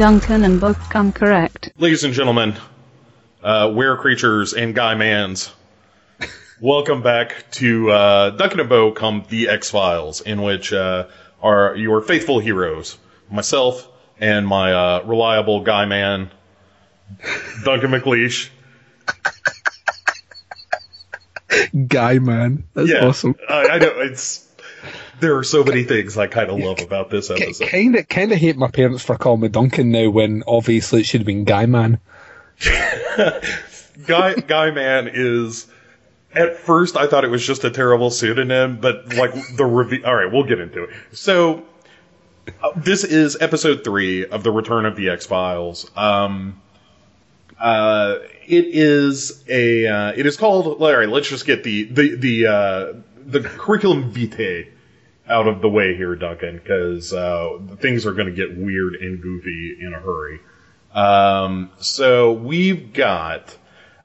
Duncan and Bo come correct. Ladies and gentlemen, uh, were creatures and guy mans, welcome back to uh, Duncan and Bo come the X Files, in which uh, are your faithful heroes, myself and my uh, reliable guy man, Duncan McLeish. Guy man. That's yeah, awesome. I, I know it's. There are so many things I kind of love about this episode. Kind of, kind of hate my parents for calling me Duncan now when obviously it should have been Guy Man. Guy Guy Man is. At first, I thought it was just a terrible pseudonym, but like the review. All right, we'll get into it. So, uh, this is episode three of the Return of the X Files. Um, uh, it is a. Uh, it is called. All right, let's just get the the the uh, the curriculum vitae out of the way here, Duncan, because uh, things are going to get weird and goofy in a hurry. Um, so we've got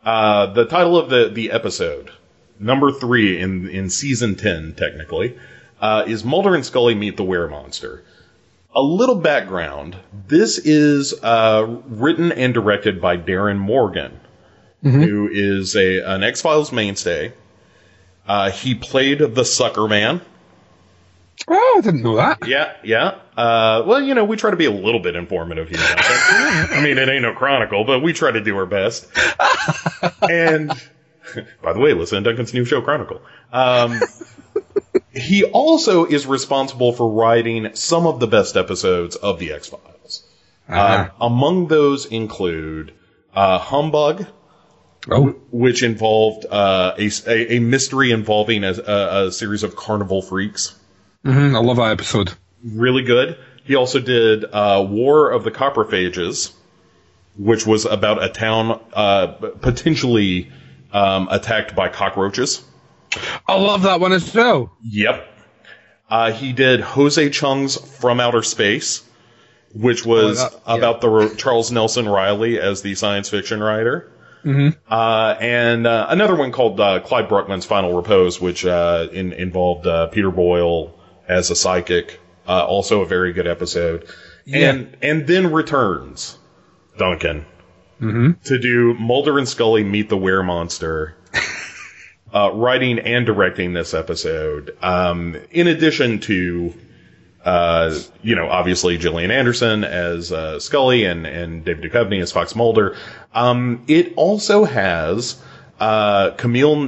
uh, the title of the the episode, number three in in season ten, technically, uh, is Mulder and Scully meet the Were Monster. A little background: This is uh, written and directed by Darin Morgan, who is a an X Files mainstay. Uh, he played the Sucker Man. Oh, I didn't know that. Yeah, yeah. Uh, well, you know, we try to be a little bit informative here. I mean, it ain't no chronicle, but we try to do our best. and by the way, listen to Duncan's new show, Chronicle. Um, he also is responsible for writing some of the best episodes of the X Files. Uh-huh. Um, among those include uh, Humbug, Oh, which involved uh, a, a, mystery involving a, a, a series of carnival freaks. Hmm I love that episode. really good. He also did uh, War of the Coprophages, which was about a town uh, potentially um, attacked by cockroaches. I love that one as well. Yep. Uh, he did Jose Chung's From Outer Space, which was Oh, that- yeah. about the Ro- Charles Nelson Reilly as the science fiction writer. Mm-hmm. Uh, and uh, another one called uh, Clyde Bruckman's Final Repose, which uh, in, involved uh, Peter Boyle as a psychic. Uh, also a very good episode. And and then returns Duncan to do Mulder and Scully meet the Were Monster. uh, writing and directing this episode, um, in addition to, uh, you know, obviously Gillian Anderson as uh, Scully and, and David Duchovny as Fox Mulder. Um, it also has uh, Kumail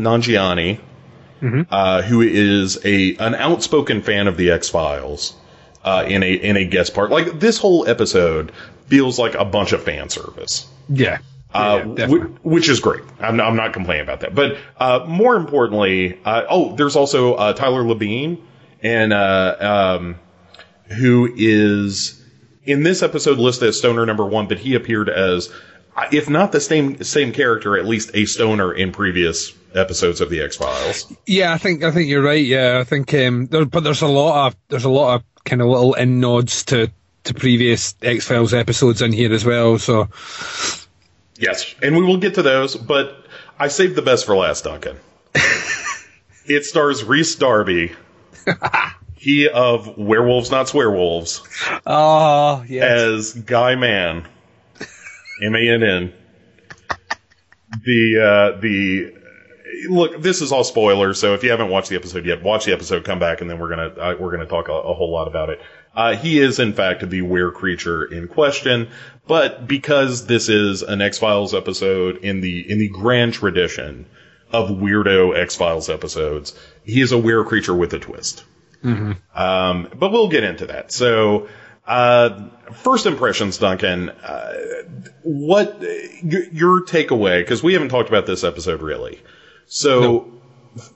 Nanjiani, uh, who is a an outspoken fan of the X Files, uh, in a in a guest part. Like this whole episode feels like a bunch of fan service Yeah. uh, yeah, which is great. I'm, I'm not complaining about that. But uh, more importantly, uh, oh, there's also uh, Tyler Labine, and uh, um, who is in this episode listed as Stoner number one, but he appeared as, if not the same same character, at least a Stoner in previous episodes of the X Files. Yeah, I think I think you're right. Yeah, I think um, there, but there's a lot of there's a lot of kind of little in nods to to previous X Files episodes in here as well. So Yes, and we will get to those, but I saved the best for last, Duncan. it stars Rhys Darby, he of Werewolves Not Swearwolves, oh yeah, as Guy Mann, M A N N. The uh, the look, this is all spoilers, so if you haven't watched the episode yet, watch the episode, come back, and then we're gonna uh, we're gonna talk a, a whole lot about it. Uh, he is in fact the weird creature in question, but because this is an X Files episode in the in the grand tradition of weirdo X Files episodes, he is a weird creature with a twist. Um, but we'll get into that. So, uh, first impressions, Duncan. Uh, what your, your takeaway? Because we haven't talked about this episode really. So,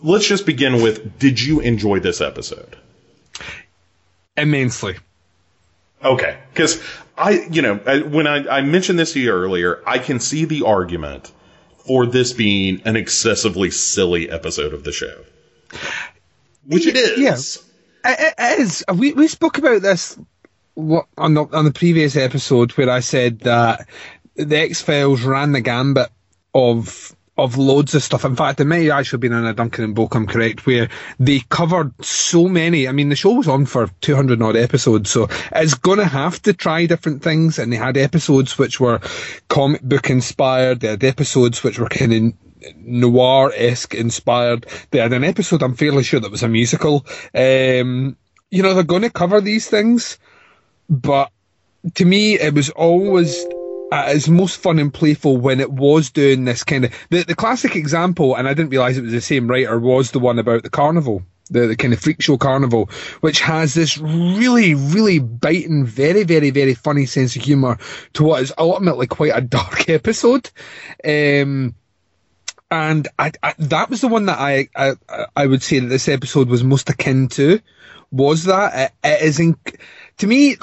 let's just begin with: Did you enjoy this episode? immensely. Okay, because I, you know, I, when I, I mentioned this to you earlier, I can see the argument for this being an excessively silly episode of the show, which it is. Yeah. It is. We we spoke about this what, on the on the previous episode where I said that the X Files ran the gambit of of loads of stuff. In fact, it may have actually been on a Duncan and Bo Come correct, where they covered so many. I mean, the show was on for 200 odd episodes, so it's going to have to try different things. And they had episodes which were comic book inspired. They had episodes which were kind of noir esque inspired. They had an episode, I'm fairly sure, that was a musical. Um, you know, they're going to cover these things, but to me, it was always at its most fun and playful when it was doing this kind of the, the classic example, and I didn't realise it was the same writer, was the one about the carnival. The, the kind of freak show carnival, which has this really, really biting, very, very, very funny sense of humour to what is ultimately quite a dark episode. Um, and I, I, that was the one that I, I, I would say that this episode was most akin to. Was that it, it is in, to me?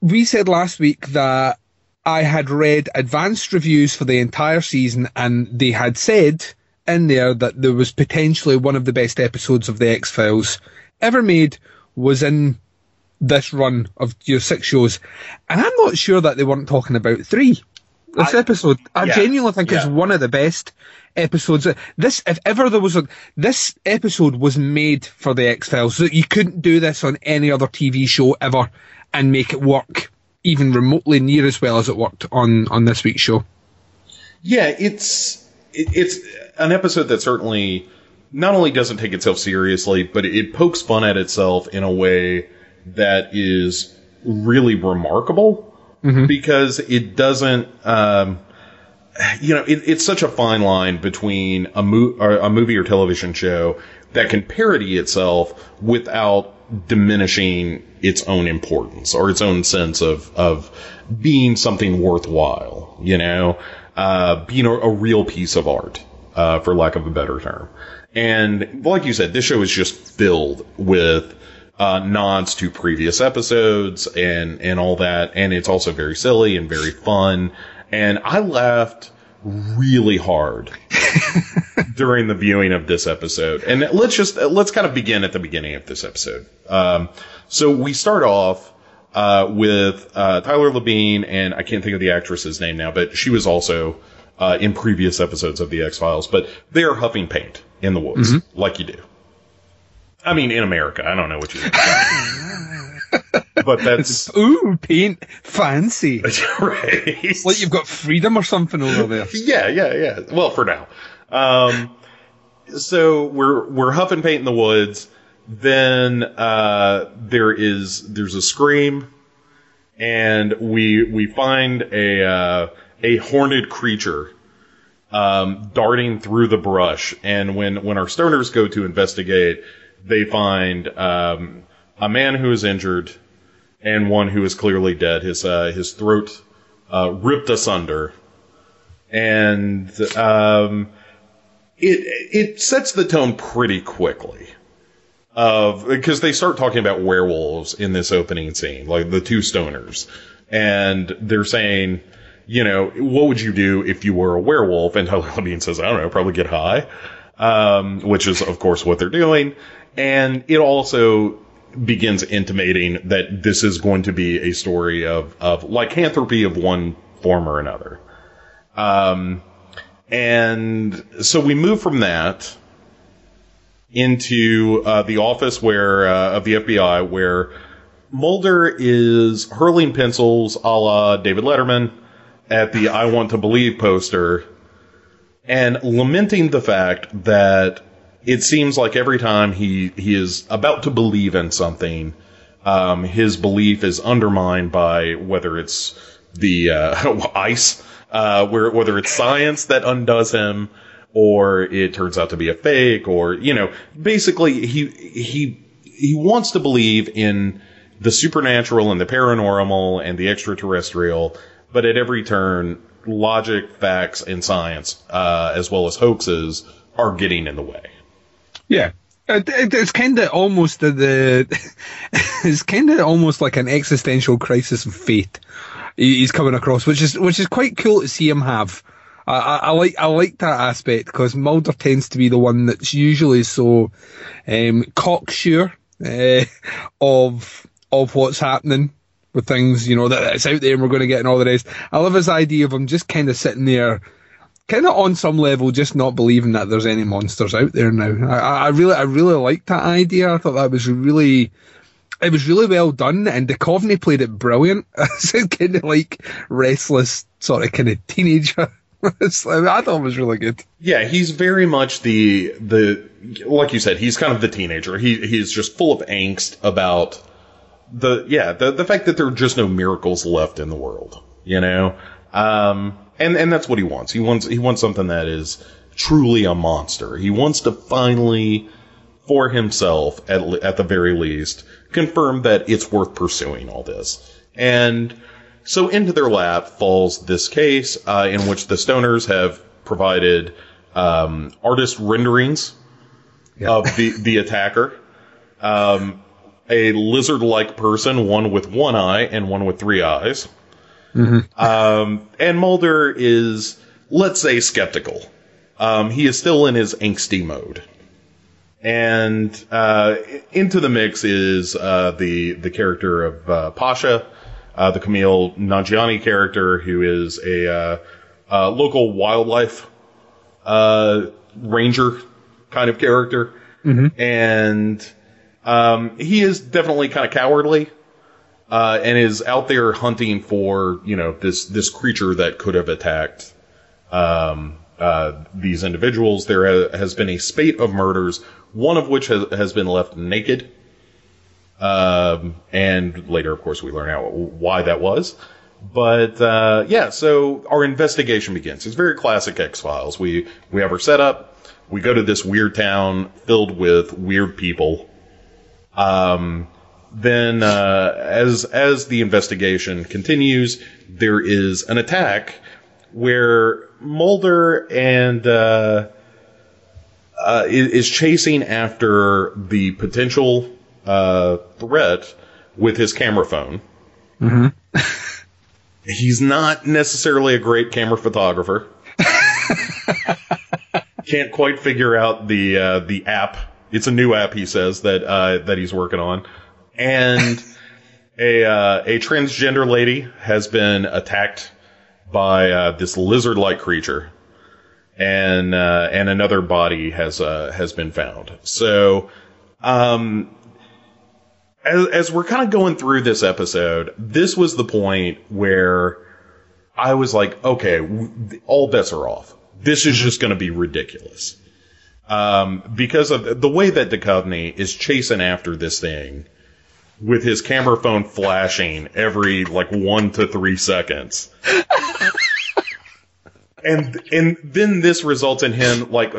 We said last week that I had read advanced reviews for the entire season, and they had said in there that there was potentially one of the best episodes of the X Files ever made was in this run of your six shows, and I'm not sure that they weren't talking about three. This I- episode, I yeah, genuinely think yeah. is one of the best episodes. This, if ever there was a, this episode was made for the X Files. So you couldn't do this on any other TV show ever and make it work even remotely near as well as it worked on on this week's show. Yeah, it's it, it's an episode that certainly not only doesn't take itself seriously, but it pokes fun at itself in a way that is really remarkable because it doesn't. Um, you know, it, it's such a fine line between a, mo- a movie or television show that can parody itself without diminishing its own importance or its own sense of of being something worthwhile. You know, uh, being a, a real piece of art, uh, for lack of a better term. And like you said, this show is just filled with uh, nods to previous episodes and and all that, and it's also very silly and very fun. And I laughed really hard during the viewing of this episode. And let's just let's kind of begin at the beginning of this episode. Um, so we start off uh, with uh, Tyler Labine, and I can't think of the actress's name now, but she was also uh, in previous episodes of the X Files. But they are huffing paint in the woods, like you do. I mean, in America, I don't know what you. but that's Ooh, paint fancy. right. like you've got freedom or something over there. Yeah, yeah, yeah. Well, for now. Um, so we're we're huffing paint in the woods. Then uh, there is there's a scream, and we we find a uh, a horned creature um, darting through the brush. And when when our stoners go to investigate, they find um, a man who is injured and one who is clearly dead. His uh, his throat uh, ripped asunder, and um, it it sets the tone pretty quickly. Of because they start talking about werewolves in this opening scene, like the two stoners, and they're saying, you know, what would you do if you were a werewolf? And Labine says, I don't know, probably get high, um, which is of course what they're doing, and it also begins intimating that this is going to be a story of of lycanthropy of one form or another. Um, and so we move from that into uh, the office where uh, of the FBI where Mulder is hurling pencils a la David Letterman at the I Want to Believe poster and lamenting the fact that it seems like every time he, he is about to believe in something, um, his belief is undermined by whether it's the uh, ice, uh, where, whether it's science that undoes him, or it turns out to be a fake, or you know, basically he he he wants to believe in the supernatural and the paranormal and the extraterrestrial, but at every turn, logic, facts, and science, uh, as well as hoaxes, are getting in the way. Yeah. It, it's kind of almost the, it's kind of almost like an existential crisis of faith he- he's coming across, which is which is quite cool to see him have. I, I, I like I like that aspect because Mulder tends to be the one that's usually so um, cocksure uh, of of what's happening with things, you know, that it's out there and we're going to get and all the rest. I love his idea of him just kind of sitting there kind of on some level just not believing that there's any monsters out there now. I, I really, I really liked that idea. I thought that was really, it was really well done, and Duchovny played it brilliant. kind of like restless, sort of kind of teenager. I thought it was really good. Yeah, he's very much the the like you said, he's kind of the teenager. He he's just full of angst about the yeah the the fact that there are just no miracles left in the world. You know, um, and and that's what he wants. He wants he wants something that is truly a monster. He wants to finally, for himself at at the very least, confirm that it's worth pursuing all this. And so into their lap falls this case uh, in which the stoners have provided um, artist renderings Yeah. of the the attacker. Um, a lizard-like person, one with one eye and one with three eyes. Um, and Mulder is, let's say, skeptical. Um, he is still in his angsty mode. And uh, into the mix is uh, the the character of uh, Pasha, uh, the Kumail Nanjiani character, who is a uh, uh, local wildlife uh, ranger kind of character, and um, he is definitely kind of cowardly uh, and is out there hunting for you know this this creature that could have attacked um, uh, these individuals. There ha- has been a spate of murders, one of which has, has been left naked. Um, and later, of course, we learn out why that was. But uh, yeah, so our investigation begins. It's very classic X Files. We we have our setup. We go to this weird town filled with weird people. Um, then uh, as as the investigation continues, there is an attack where Mulder and uh, uh, is, chasing after the potential uh, threat with his camera phone. He's not necessarily a great camera photographer. Can't quite figure out the uh, the app. It's a new app, he says that uh, that he's working on, and a uh, a transgender lady has been attacked by uh, this lizard-like creature, and uh, and another body has uh, has been found. So, um, as as we're kind of going through this episode, this was the point where I was like, okay, w- all bets are off. This is just going to be ridiculous. Um, because of the way that Duchovny is chasing after this thing with his camera phone flashing every like one to three seconds. and and then this results in him like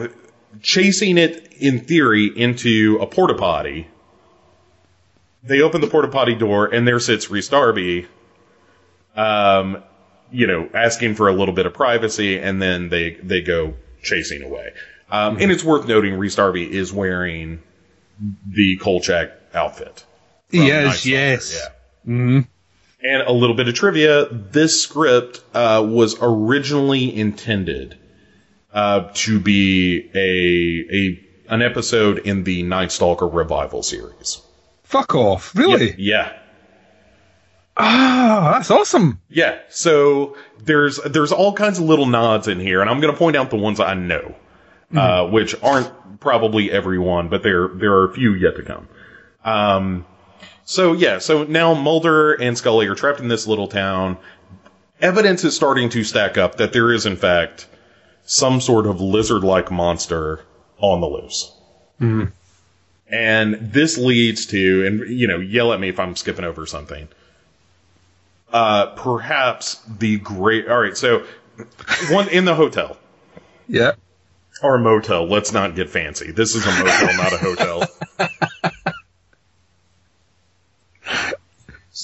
chasing it in theory into a porta potty. They open the porta potty door and there sits Rhys Darby, um, you know, asking for a little bit of privacy, and then they they go chasing away. Um, And it's worth noting Rhys Darby is wearing the Kolchak outfit. Yes, yes. Yeah. And a little bit of trivia: this script uh, was originally intended uh, to be a a an episode in the Night Stalker revival series. Fuck off. Really? Yeah. Ah, that's awesome. Yeah, so there's there's all kinds of little nods in here, and I'm going to point out the ones I know, uh, which aren't probably everyone, but there there are a few yet to come. Um, so yeah, so now Mulder and Scully are trapped in this little town. Evidence is starting to stack up that there is in fact some sort of lizard-like monster on the loose. And this leads to, and you know, yell at me if I'm skipping over something uh, perhaps the great. All right, so one in the hotel Yeah. or motel. Let's not get fancy. This is a motel, not a hotel.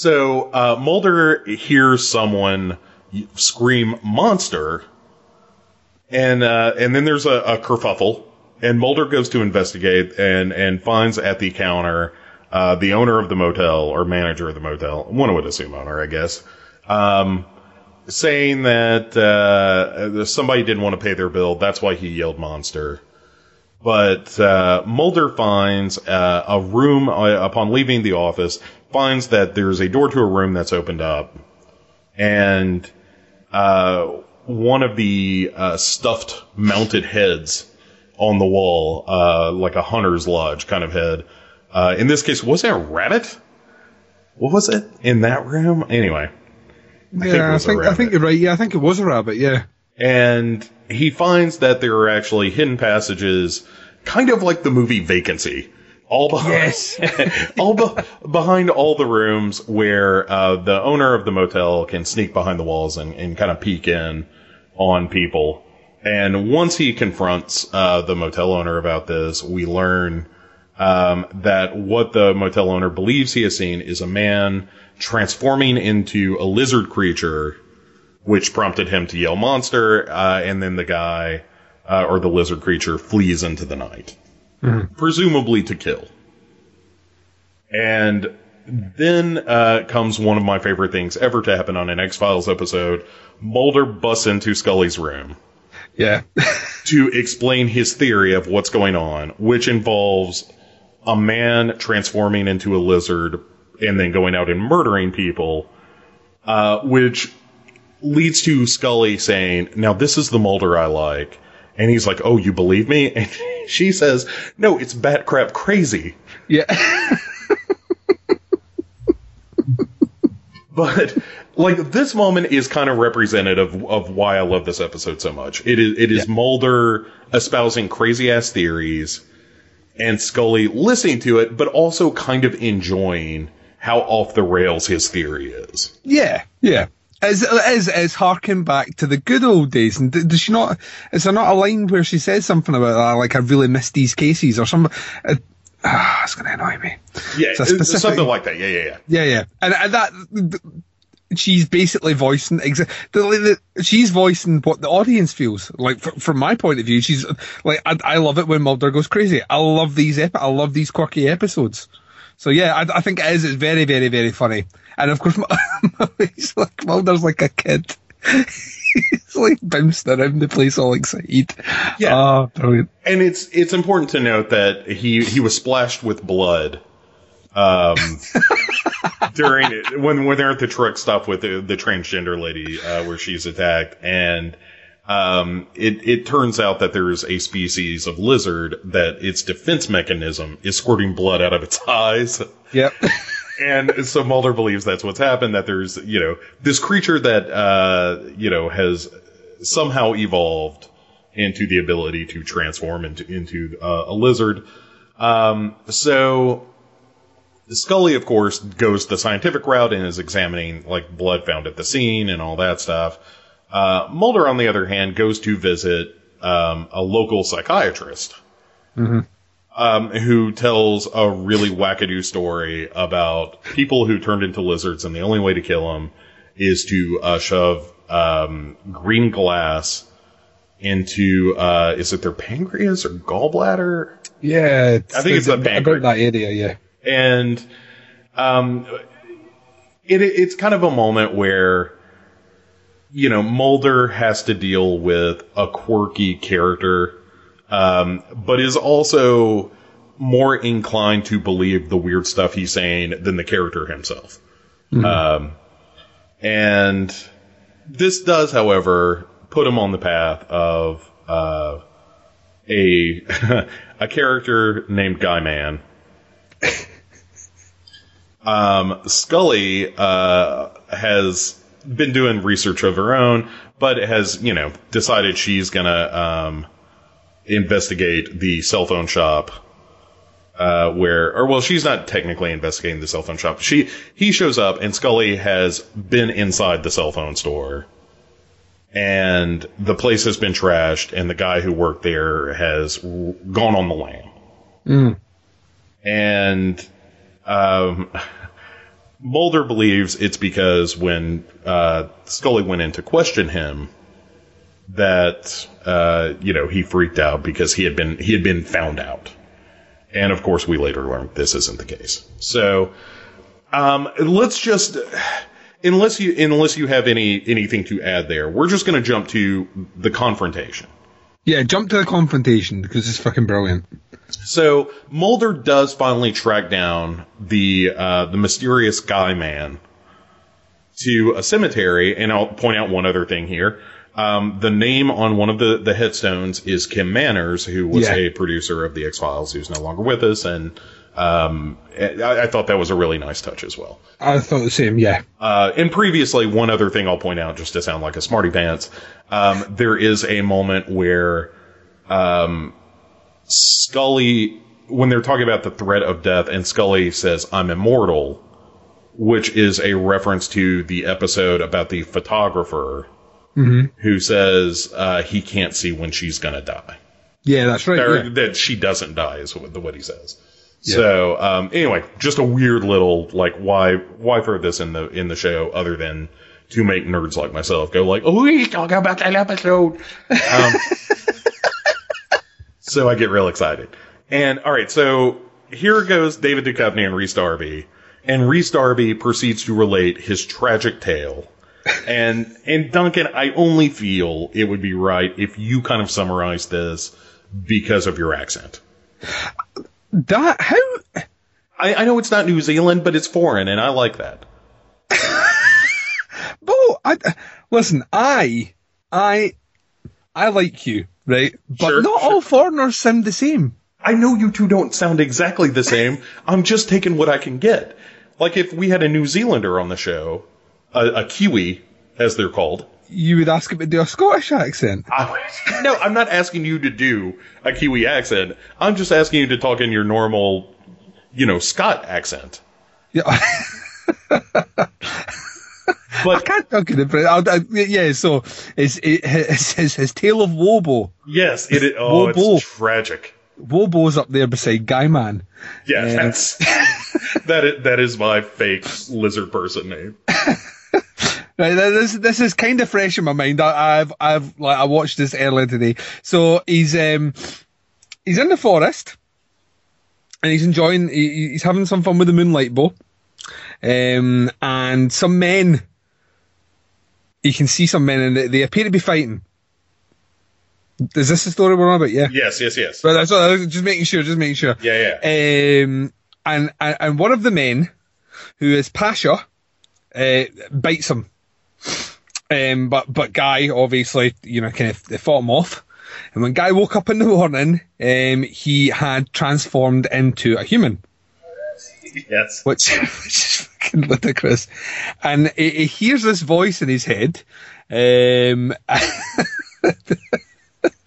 so uh, Mulder hears someone scream "monster," and uh, and then there's a, a kerfuffle, and Mulder goes to investigate and and finds at the counter uh, the owner of the motel or manager of the motel, one would assume owner, I guess, um, saying that uh, somebody didn't want to pay their bill. That's why he yelled "monster." But uh, Mulder finds uh, a room upon leaving the office, finds that there's a door to a room that's opened up, and uh, one of the uh, stuffed mounted heads on the wall, uh, like a hunter's lodge kind of head. Uh, in this case, was it a rabbit? What was it in that room? Anyway, I think yeah, I think I think you're right. Yeah, I think it was a rabbit. Yeah. and he finds that there are actually hidden passages, kind of like the movie Vacancy, all behind, all be- behind all the rooms where uh, the owner of the motel can sneak behind the walls and, and kind of peek in on people. And once he confronts uh, the motel owner about this, we learn um, that what the motel owner believes he has seen is a man transforming into a lizard creature which prompted him to yell monster, uh, and then the guy, uh, or the lizard creature, flees into the night. Presumably to kill. And then uh, comes one of my favorite things ever to happen on an X Files episode. Mulder busts into Scully's room Yeah. to explain his theory of what's going on, which involves a man transforming into a lizard and then going out and murdering people, uh, which leads to Scully saying, Now, this is the Mulder I like. And he's like, Oh, you believe me? And she says, No, it's bat crap crazy. yeah. But like this moment is kind of representative of why I love this episode so much. It is it is Mulder espousing crazy ass theories and Scully listening to it, but also kind of enjoying how off the rails his theory is. Yeah, yeah. As as as harking back to the good old days, and does she not? Is there not a line where she says something about that, like I really miss these cases or something? Uh, ah, it's going to annoy me. Yeah, specific- something like that. Yeah, yeah, yeah. Yeah, yeah, and, and that th- she's basically voicing exa- the, the, she's voicing what the audience feels like. F- from my point of view, she's like, I, I love it when Mulder goes crazy. I love these, epi- I love these quirky episodes. So yeah, I, I think it is. It's very, very, very funny. And of course, he's like Mulder's like a kid. he's like bounced around the place all excited. Yeah. oh, brilliant. And it's it's important to note that he he was splashed with blood. Um, during it, when when they're at the truck stop with the, the transgender lady uh, where she's attacked, and um, it it turns out that there's a species of lizard that its defense mechanism is squirting blood out of its eyes. Yep. And so Mulder believes that's what's happened, that there's, you know, this creature that, uh, you know, has somehow evolved into the ability to transform into, into uh, a lizard. Um, so Scully, of course, goes the scientific route and is examining, like, blood found at the scene and all that stuff. Uh, Mulder, on the other hand, goes to visit, um, a local psychiatrist um, who tells a really wackadoo story about people who turned into lizards, and the only way to kill them is to uh, shove um, green glass into uh, is it their pancreas or gallbladder? Yeah. I think it's the pancreas. that area. Yeah. and um, it, it's kind of a moment where you know Mulder has to deal with a quirky character, um, but is also more inclined to believe the weird stuff he's saying than the character himself. Um, and this does, however, put him on the path of uh, a a character named Guy Man. Um, Scully uh, has been doing research of her own, but has you know decided she's gonna um, investigate the cell phone shop. Uh, where, or well, she's not technically investigating the cell phone shop. She he shows up, and Scully has been inside the cell phone store, and the place has been trashed, and the guy who worked there has gone on the lam. And um, Mulder believes it's because when uh, Scully went in to question him, that uh, you know he freaked out because he had been he had been found out, and of course we later learned this isn't the case. So um, let's just unless you unless you have any anything to add there, we're just going to jump to the confrontation. Yeah. Jump to the confrontation because it's fucking brilliant. So Mulder does finally track down the uh, the mysterious guy man to a cemetery, and I'll point out one other thing here. Um, the name on one of the, the headstones is Kim Manners, who was Yeah. a producer of the X Files, who's no longer with us, and um, I, I thought that was a really nice touch as well. I thought the same. Yeah. Uh, and previously, one other thing I'll point out, just to sound like a smarty pants, um, there is a moment where um, Scully, when they're talking about the threat of death, and Scully says, "I'm immortal," which is a reference to the episode about the photographer who says uh, he can't see when she's gonna die Yeah, that's right. or yeah. that she doesn't die is what, what he says. So um, anyway, just a weird little like why why throw this in the in the show other than to make nerds like myself go like oh we talk about that episode. Um, so I get real excited. And all right, so here goes David Duchovny and Rhys Darby, and Rhys Darby proceeds to relate his tragic tale. And and Duncan, I only feel it would be right if you kind of summarize this because of your accent. That how I, I know it's not New Zealand, but it's foreign, and I like that. Bo, I, listen, I, I, I like you, right? But Sure, not sure. all foreigners sound the same. I know you two don't sound exactly the same. I'm just taking what I can get. Like if we had a New Zealander on the show, a, a Kiwi, as they're called. You would ask him to do a Scottish accent. I, no, I'm not asking you to do a Kiwi accent. I'm just asking you to talk in your normal, you know, Scot accent. Yeah, I But can't talk in it, but I'll, I, yeah. So it's it, his, his his tale of Wobo. yes, it is. Oh, whoa. it's tragic. Wobo's up there beside Guy Man. Yeah, Yeah. that's that. Is, that is my fake lizard person name. Right, this this is kind of fresh in my mind. I, I've I've like I watched this earlier today. So he's um he's in the forest and he's enjoying. He, he's having some fun with the moonlight bow. Um, and some men. You can see some men and they, they appear to be fighting. Is this the story we're on about? Yeah. Yes, yes, yes. But that's all, just making sure, just making sure. Yeah, yeah. Um, and, and and one of the men, who is Pasha, uh, bites him. Um, but but Guy obviously, you know, kind of they fought him off. And when Guy woke up in the morning, um, he had transformed into a human, Yes. which, which is fucking ludicrous. And he, he hears this voice in his head, um, uh,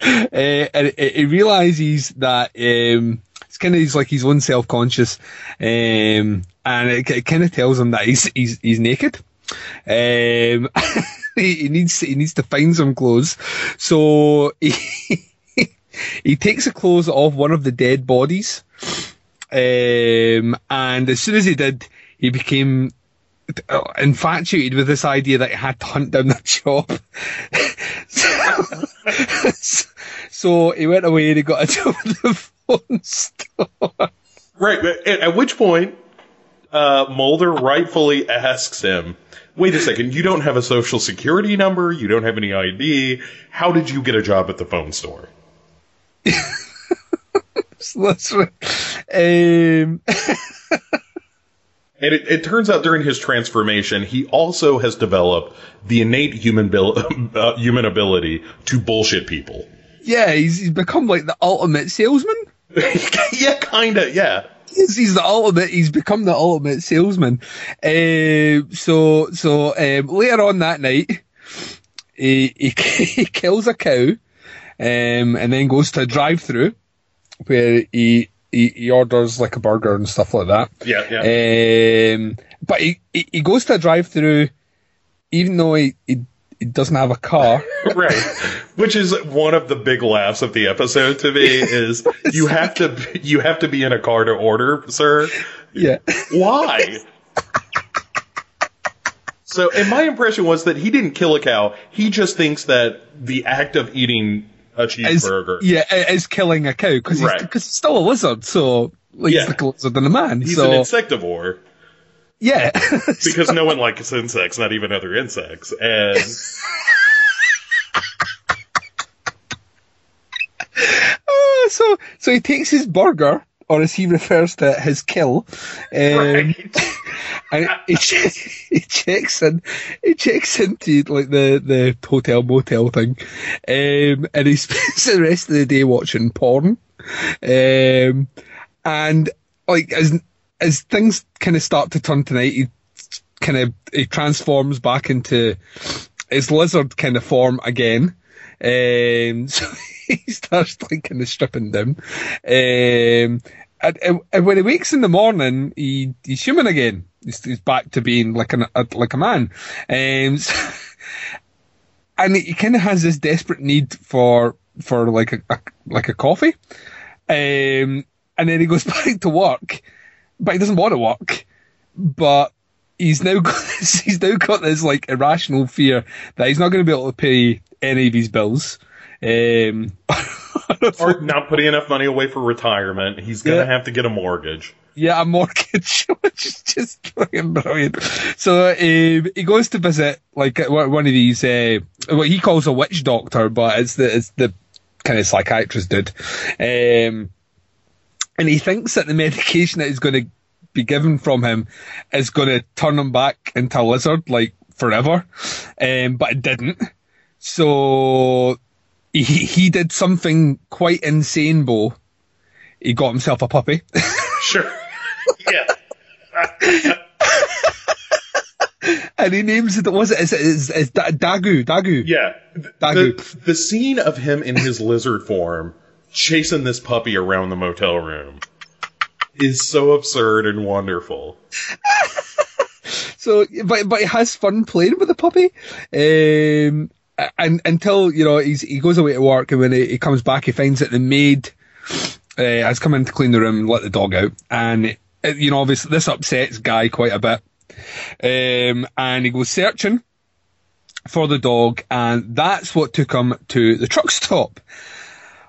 and he he realizes that um, it's kind of he's like his own self conscious, um, and it, it kind of tells him that he's he's he's naked. Um, he, needs he needs to find some clothes, so he he takes the clothes off one of the dead bodies, um, and as soon as he did, he became infatuated with this idea that he had to hunt down the job. so, so he went away and he got a job at the phone store. Right. at which point, uh, Mulder rightfully asks him, "Wait a second. You don't have a social security number. You don't have any ID. How did you get a job at the phone store?" That's right. Um, And it, it turns out during his transformation, he also has developed the innate human bil- uh, human ability to bullshit people. yeah, he's, he's become like the ultimate salesman. yeah, kinda. Yeah. He's, he's the ultimate. He's become the ultimate salesman. Um, so so um, later on that night, he, he he kills a cow, um, and then goes to a drive-through where he, he he orders like a burger and stuff like that. Yeah. Yeah. Um, but he, he he goes to a drive-through, even though he, he he doesn't have a car. right. Which is one of the big laughs of the episode to me is you have to you have to be in a car to order, sir. yeah. Why? So, and my impression was that he didn't kill a cow. He just thinks that the act of eating a Is, cheeseburger. yeah, is killing a cow because he's, Right. he's still a lizard. So like Yeah. he's like a lizard than a man. He's so an insectivore yeah. because no one likes insects, not even other insects. And Ah, so so he takes his burger, or as he refers to it, his kill, um, right. and he, che- he checks in, he checks into like the, the hotel motel thing, um, and he spends the rest of the day watching porn, um, and like as as things kind of start to turn tonight, he kind of he transforms back into his lizard kind of form again. Um, so he starts like kind of stripping them. Um, and, and when he wakes in the morning, he, he's human again. He's, he's back to being like an, a, like a man. Um, so- and he kind of has this desperate need for, for like a, a like a coffee. Um, and then he goes back to work, but he doesn't want to work. But he's now got this, he's now got this like irrational fear that he's not going to be able to pay any of his bills. Um, or not putting enough money away for retirement. He's gonna Yeah. have to get a mortgage. yeah, a mortgage, which is just fucking brilliant. So um, he goes to visit like one one of these uh, what he calls a witch doctor, but it's the it's the kind of psychiatrist dude. Um, and he thinks that the medication that is going to be given from him is going to turn him back into a lizard like forever, um, but it didn't. So he he did something quite insane, Bo. He got himself a puppy. Sure. yeah. and he names it. Was it? Is it? Is, is Dagu? Dagu? Yeah. Dagu. The, the scene of him in his lizard form chasing this puppy around the motel room is so absurd and wonderful. So, but but he has fun playing with the puppy. Um, and until you know he's he goes away to work, and when he, he comes back, he finds that the maid uh, has come in to clean the room and let the dog out, and uh, you know obviously this upsets Guy quite a bit. Um, and he goes searching for the dog, and that's what took him to the truck stop.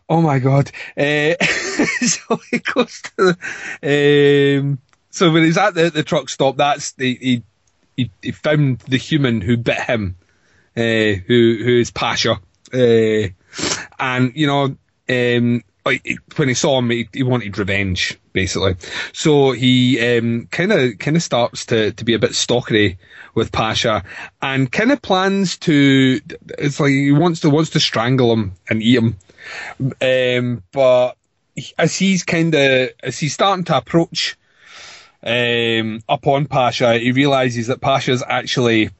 Oh my god! Uh, so he goes to the. Um, so when he's at the, the truck stop, that's the he, he he found the human who bit him, uh, who who is Pasha, uh, and you know, um, like when he saw him, he, he wanted revenge basically. So he um, kind of kind of starts to to be a bit stalkery with Pasha, and kind of plans to. It's like he wants to wants to strangle him and eat him, um, but as he's kind of as he's starting to approach um, upon Pasha, he realizes that Pasha's actually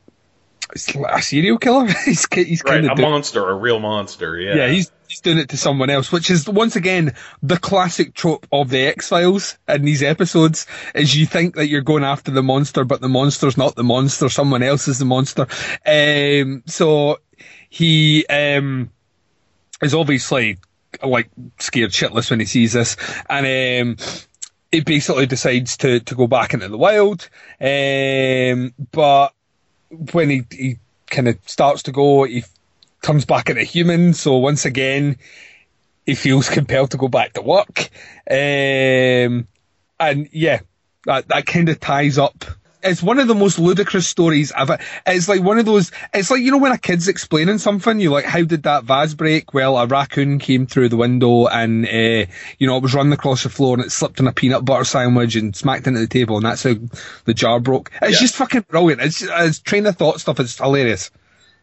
a serial killer. he's he's Right. kind A of monster, a real monster. Yeah. yeah, he's he's doing it to someone else, which is once again the classic trope of the X Files in these episodes. Is you think that you're going after the monster, but the monster's not the monster; someone else is the monster. Um, so he um, is obviously like scared shitless when he sees this, and um, he basically decides to to go back into the wild. Um, but when he he kind of starts to go, he turns back into human. So once again, he feels compelled to go back to work. Um, and yeah, that, that kind of ties up. It's one of the most ludicrous stories ever. It's like one of those, it's like, you know, when a kid's explaining something, you're like, how did that vase break? Well, a raccoon came through the window and, uh, you know, it was running across the floor and it slipped on a peanut butter sandwich and smacked into the table and that's how the jar broke. It's Yeah. just fucking brilliant. It's, it's train of thought stuff. It's hilarious.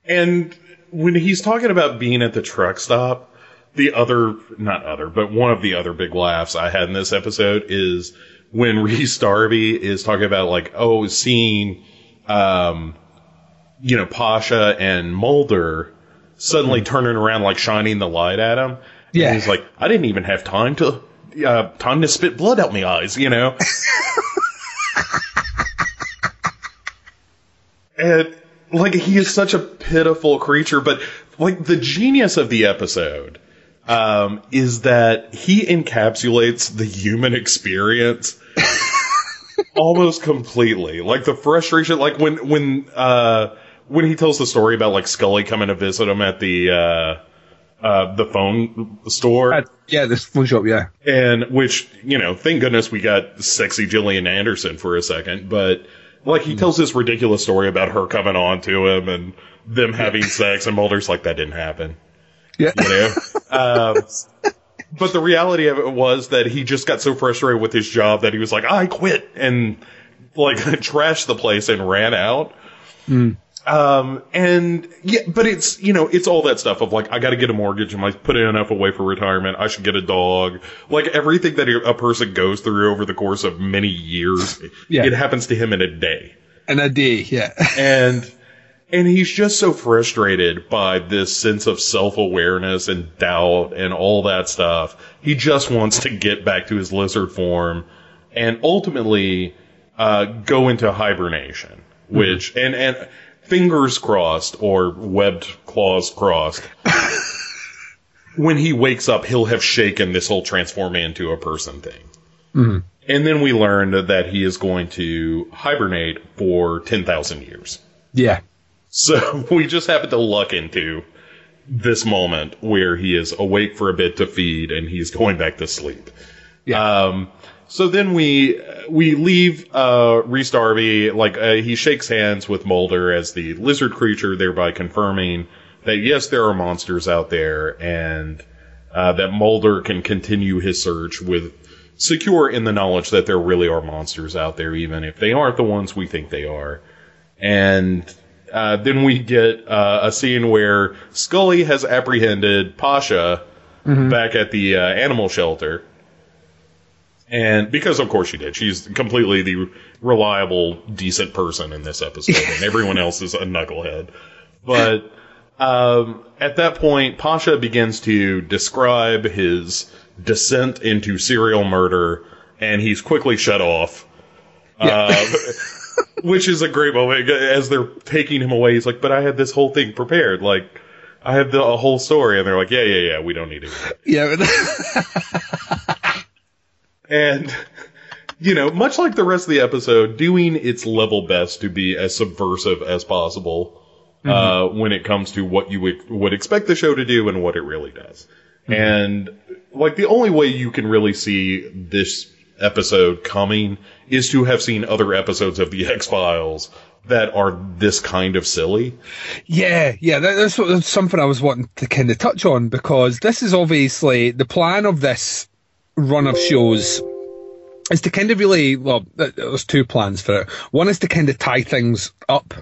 And when he's talking about being at the truck stop, the other, not other, but one of the other big laughs I had in this episode is when Rhys Darby is talking about like, oh, seeing, um, you know, Pasha and Mulder suddenly turning around, like shining the light at him. Yeah. And he's like, I didn't even have time to, uh, time to spit blood out my eyes, you know? and like he is such a pitiful creature, but like the genius of the episode um, is that he encapsulates the human experience almost completely. Like the frustration, like when when uh, when he tells the story about like Scully coming to visit him at the uh, uh, the phone store. Uh, yeah, this phone shop, yeah. And which, you know, thank goodness we got sexy Gillian Anderson for a second, but like he tells this ridiculous story about her coming on to him and them having sex and Mulder's like that didn't happen. Yeah. You know? um, but the reality of it was that he just got so frustrated with his job that he was like, I quit and like trashed the place and ran out. Um, and yeah, but it's, you know, it's all that stuff of like, I gotta get a mortgage. Am I putting enough away for retirement? I should get a dog. Like everything that a person goes through over the course of many years, Yeah. it happens to him in a day. In a day, yeah. And, and he's just so frustrated by this sense of self-awareness and doubt and all that stuff. He just wants to get back to his lizard form and ultimately, uh, go into hibernation, which, and, and fingers crossed or webbed claws crossed. when he wakes up, he'll have shaken this whole transform into a person thing. And then we learned that he is going to hibernate for 10,000 years. Yeah. So we just happen to luck into this moment where he is awake for a bit to feed and he's going back to sleep. Yeah. Um, so then we we leave uh, Rhys Darby like uh, he shakes hands with Mulder as the lizard creature, thereby confirming that yes, there are monsters out there, and uh, that Mulder can continue his search with secure in the knowledge that there really are monsters out there, even if they aren't the ones we think they are. And uh, then we get uh, a scene where Scully has apprehended Pasha back at the uh, animal shelter. And because of course she did, she's completely the reliable, decent person in this episode, and everyone else is a knucklehead. But um, at that point, Pasha begins to describe his descent into serial murder, and he's quickly shut off. Uh, which is a great moment as they're taking him away. He's like, "But I had this whole thing prepared. Like, I had the a whole story." And they're like, "Yeah, yeah, yeah. We don't need it." Yeah. And you know, much like the rest of the episode, doing its level best to be as subversive as possible uh, when it comes to what you would, would expect the show to do and what it really does. And like the only way you can really see this episode coming is to have seen other episodes of the X Files that are this kind of silly. Yeah, yeah, that, that's, that's something I was wanting to kind of touch on because this is obviously the plan of this run of shows is to kind of really well. th- There's two plans for it. One is to kind of tie things up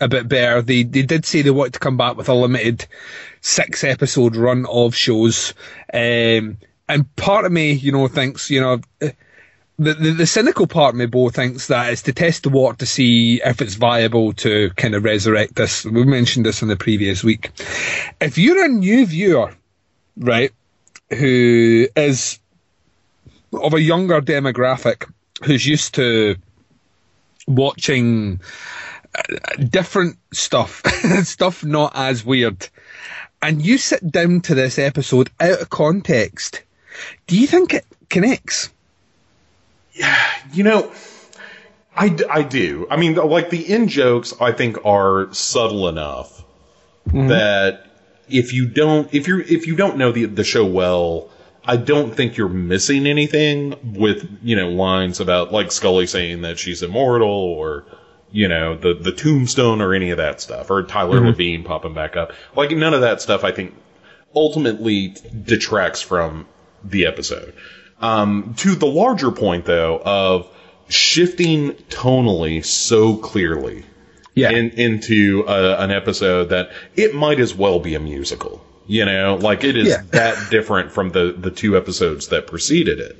a bit better. They they did say they wanted to come back with a limited six episode run of shows, um, and part of me, you know, thinks you know. the, the, the cynical part of me, Bo, thinks that it's to test the water to see if it's viable to kind of resurrect this. We mentioned this in the previous week. If you're a new viewer, right, who is of a younger demographic, who's used to watching uh, different stuff, stuff not as weird, and you sit down to this episode out of context, do you think it connects? Yeah, you know, I, I do. I mean, like the in jokes, I think are subtle enough that if you don't, if you're, if you don't know the the show well, I don't think you're missing anything with you know lines about like Scully saying that she's immortal or you know the the tombstone or any of that stuff or Tyler Labine popping back up. Like none of that stuff. I think ultimately detracts from the episode. Um, to the larger point, though, of shifting tonally so clearly Yeah. in, into uh, an episode that it might as well be a musical. You know, like it is Yeah. that different from the, the two episodes that preceded it,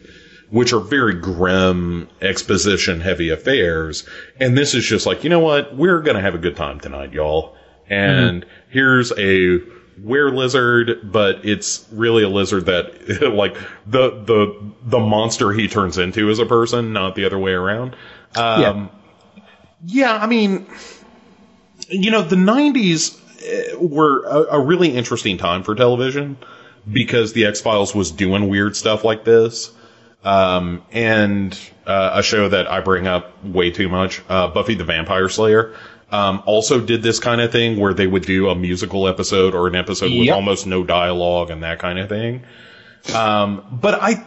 which are very grim, exposition heavy affairs. And this is just like, you know what? We're going to have a good time tonight, y'all. And here's a were lizard, but it's really a lizard that like the the the monster he turns into is a person, not the other way around. Um, yeah. I mean, you know, the '90s eh, were a, a really interesting time for television because the X Files was doing weird stuff like this. Um, and uh, a show that I bring up way too much, uh, Buffy the Vampire Slayer, um, also did this kind of thing where they would do a musical episode or an episode with almost no dialogue and that kind of thing. Um, but I,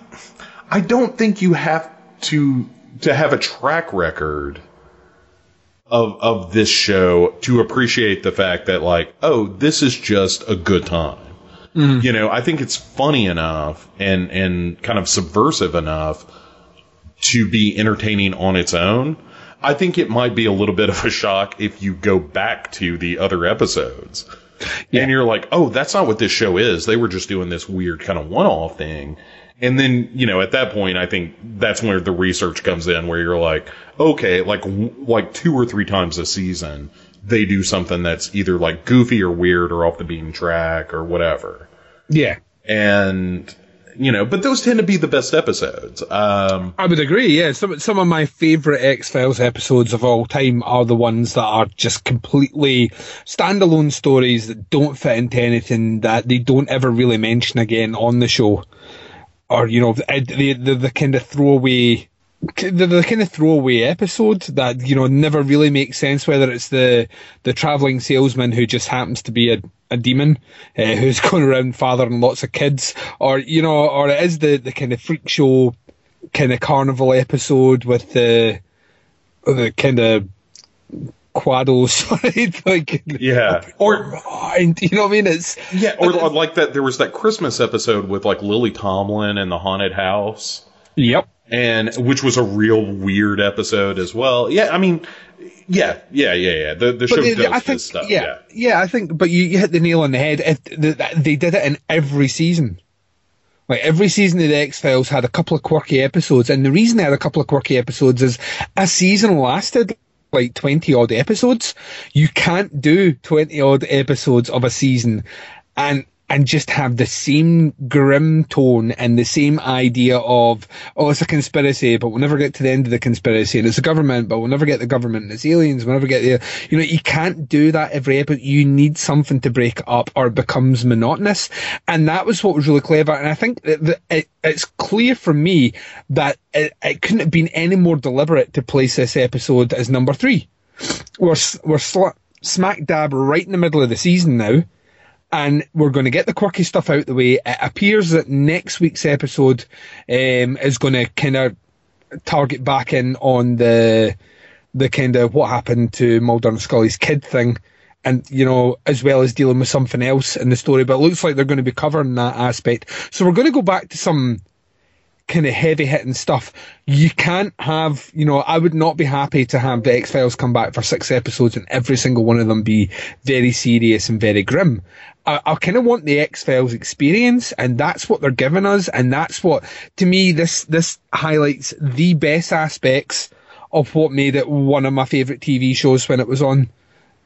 I don't think you have to to have a track record of of this show to appreciate the fact that like, oh, this is just a good time. Mm-hmm. You know, I think it's funny enough and and kind of subversive enough to be entertaining on its own. I think it might be a little bit of a shock if you go back to the other episodes. Yeah. And you're like, oh, that's not what this show is. They were just doing this weird kind of one off thing. And then, you know, at that point, I think that's where the research comes in, where you're like, okay, like, like two or three times a season, they do something that's either like goofy or weird or off the beaten track or whatever. Yeah. And, you know, but those tend to be the best episodes. Um, I would agree. Yeah, some some of my favorite X Files episodes of all time are the ones that are just completely standalone stories that don't fit into anything that they don't ever really mention again on the show, or you know, the the, the, kind of throwaway. The, the kind of throwaway episode that you know never really makes sense. Whether it's the the traveling salesman who just happens to be a, a demon uh, who's going around fathering lots of kids, or you know, or it is the the kind of freak show kind of carnival episode with the the kind of right? like yeah. Or, and, you know what I mean? It's yeah, or, or like that, there was that Christmas episode with like Lily Tomlin and the haunted house. yep. and which was a real weird episode as well. Yeah, I mean, yeah, yeah, yeah, yeah. The the show But does I this think, stuff. yeah, Yeah. yeah, I think, but you, you hit the nail on the head. If the, they did it in every season. Like every season of the X Files had a couple of quirky episodes, and the reason they had a couple of quirky episodes is a season lasted like twenty odd episodes. You can't do twenty odd episodes of a season, and and just have the same grim tone and the same idea of oh it's a conspiracy, but we'll never get to the end of the conspiracy, and it's a government, but we'll never get the government, and it's aliens, we'll never get the you know you can't do that every episode. You need something to break up, or it becomes monotonous, and that was what was really clever. And I think that it, it's clear for me that it, it couldn't have been any more deliberate to place this episode as number three. We're we're sla- smack dab right in the middle of the season now and we're going to get the quirky stuff out the way. It appears that next week's episode um, is going to kind of target back in on the the kind of what happened to Mulder and Scully's kid thing, and you know, as well as dealing with something else in the story. But it looks like they're going to be covering that aspect. So we're going to go back to some kind of heavy hitting stuff. You can't have, you know, I would not be happy to have the X Files come back for six episodes and every single one of them be very serious and very grim. I, I kind of want the X Files experience, and that's what they're giving us, and that's what, to me, this this highlights the best aspects of what made it one of my favorite TV shows when it was on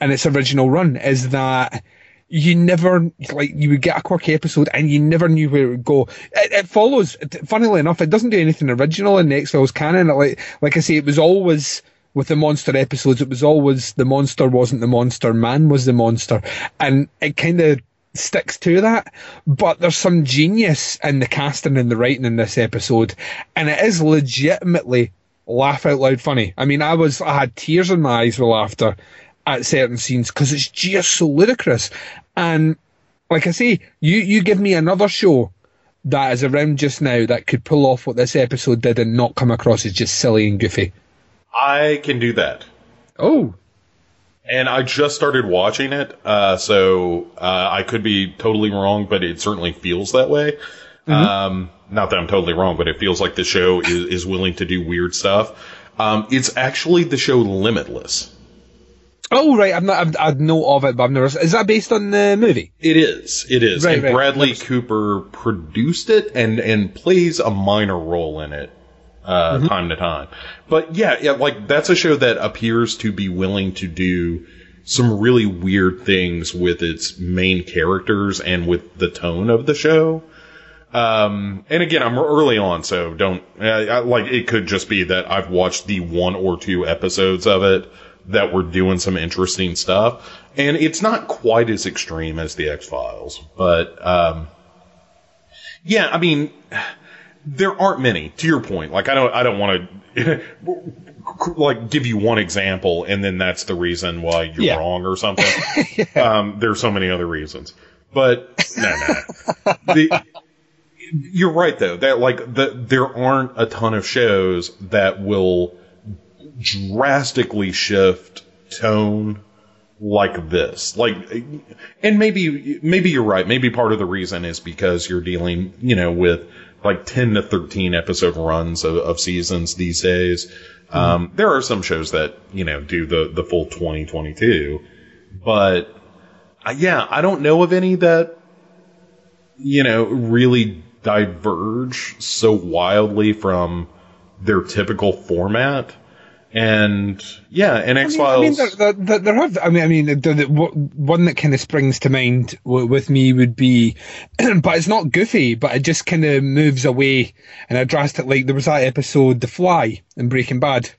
in its original run. Is that you never like you would get a quirky episode and you never knew where it would go. It, it follows. Funnily enough, it doesn't do anything original in the X Files canon. Like like I say, it was always with the monster episodes. It was always the monster wasn't the monster, man was the monster, and it kind of sticks to that. But there's some genius in the casting and the writing in this episode, and it is legitimately laugh out loud funny. I mean, I was I had tears in my eyes with laughter at certain scenes because it's just so ludicrous. And like I say, you you give me another show that is around just now that could pull off what this episode did and not come across as just silly and goofy. I can do that. Oh, And I just started watching it, uh, so uh, I could be totally wrong, but it certainly feels that way. Um, not that I'm totally wrong, but it feels like the show is, is willing to do weird stuff. Um, it's actually the show Limitless. oh right. I'm not. I'm, I know of it, but I've never. Is that based on the movie? It is. It is. Right, and right. Bradley Cooper produced it and and plays a minor role in it uh, Mm-hmm. time to time. But yeah, yeah, like that's a show that appears to be willing to do some really weird things with its main characters and with the tone of the show. Um, and again, I'm early on, so don't uh, I, like. It could just be that I've watched the one or two episodes of it that were doing some interesting stuff, and it's not quite as extreme as the X Files, but um, yeah, I mean, there aren't many. To your point, like I don't, I don't want to. Like give you one example, and then that's the reason why you're Yeah. wrong or something. um, there's so many other reasons, but no, no. The, you're right though that like the, there aren't a ton of shows that will drastically shift tone like this like and maybe maybe you're right maybe part of the reason is because you're dealing you know with like 10 to 13 episode runs of, of seasons these days. Um, there are some shows that, you know, do the, the full 2022, but uh, yeah, I don't know of any that, you know, really diverge so wildly from their typical format. And yeah, and X I mean, Files. there, there, there have. I mean, I mean, the, the, one that kind of springs to mind w- with me would be, but it's not goofy, but it just kind of moves away in a drastic. Like there was that episode, The Fly, in Breaking Bad,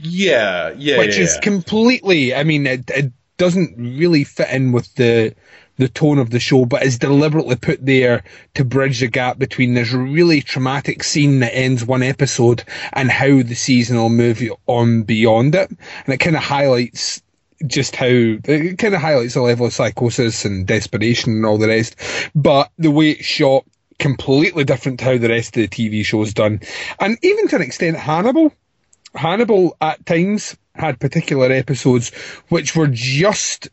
yeah, yeah, which yeah, is yeah. completely. I mean, it, it doesn't really fit in with the the tone of the show, but is deliberately put there to bridge the gap between this really traumatic scene that ends one episode and how the season will move on beyond it, and it kind of highlights just how it kind of highlights the level of psychosis and desperation and all the rest. But the way it's shot, completely different to how the rest of the TV show's done, and even to an extent, Hannibal. Hannibal at times had particular episodes which were just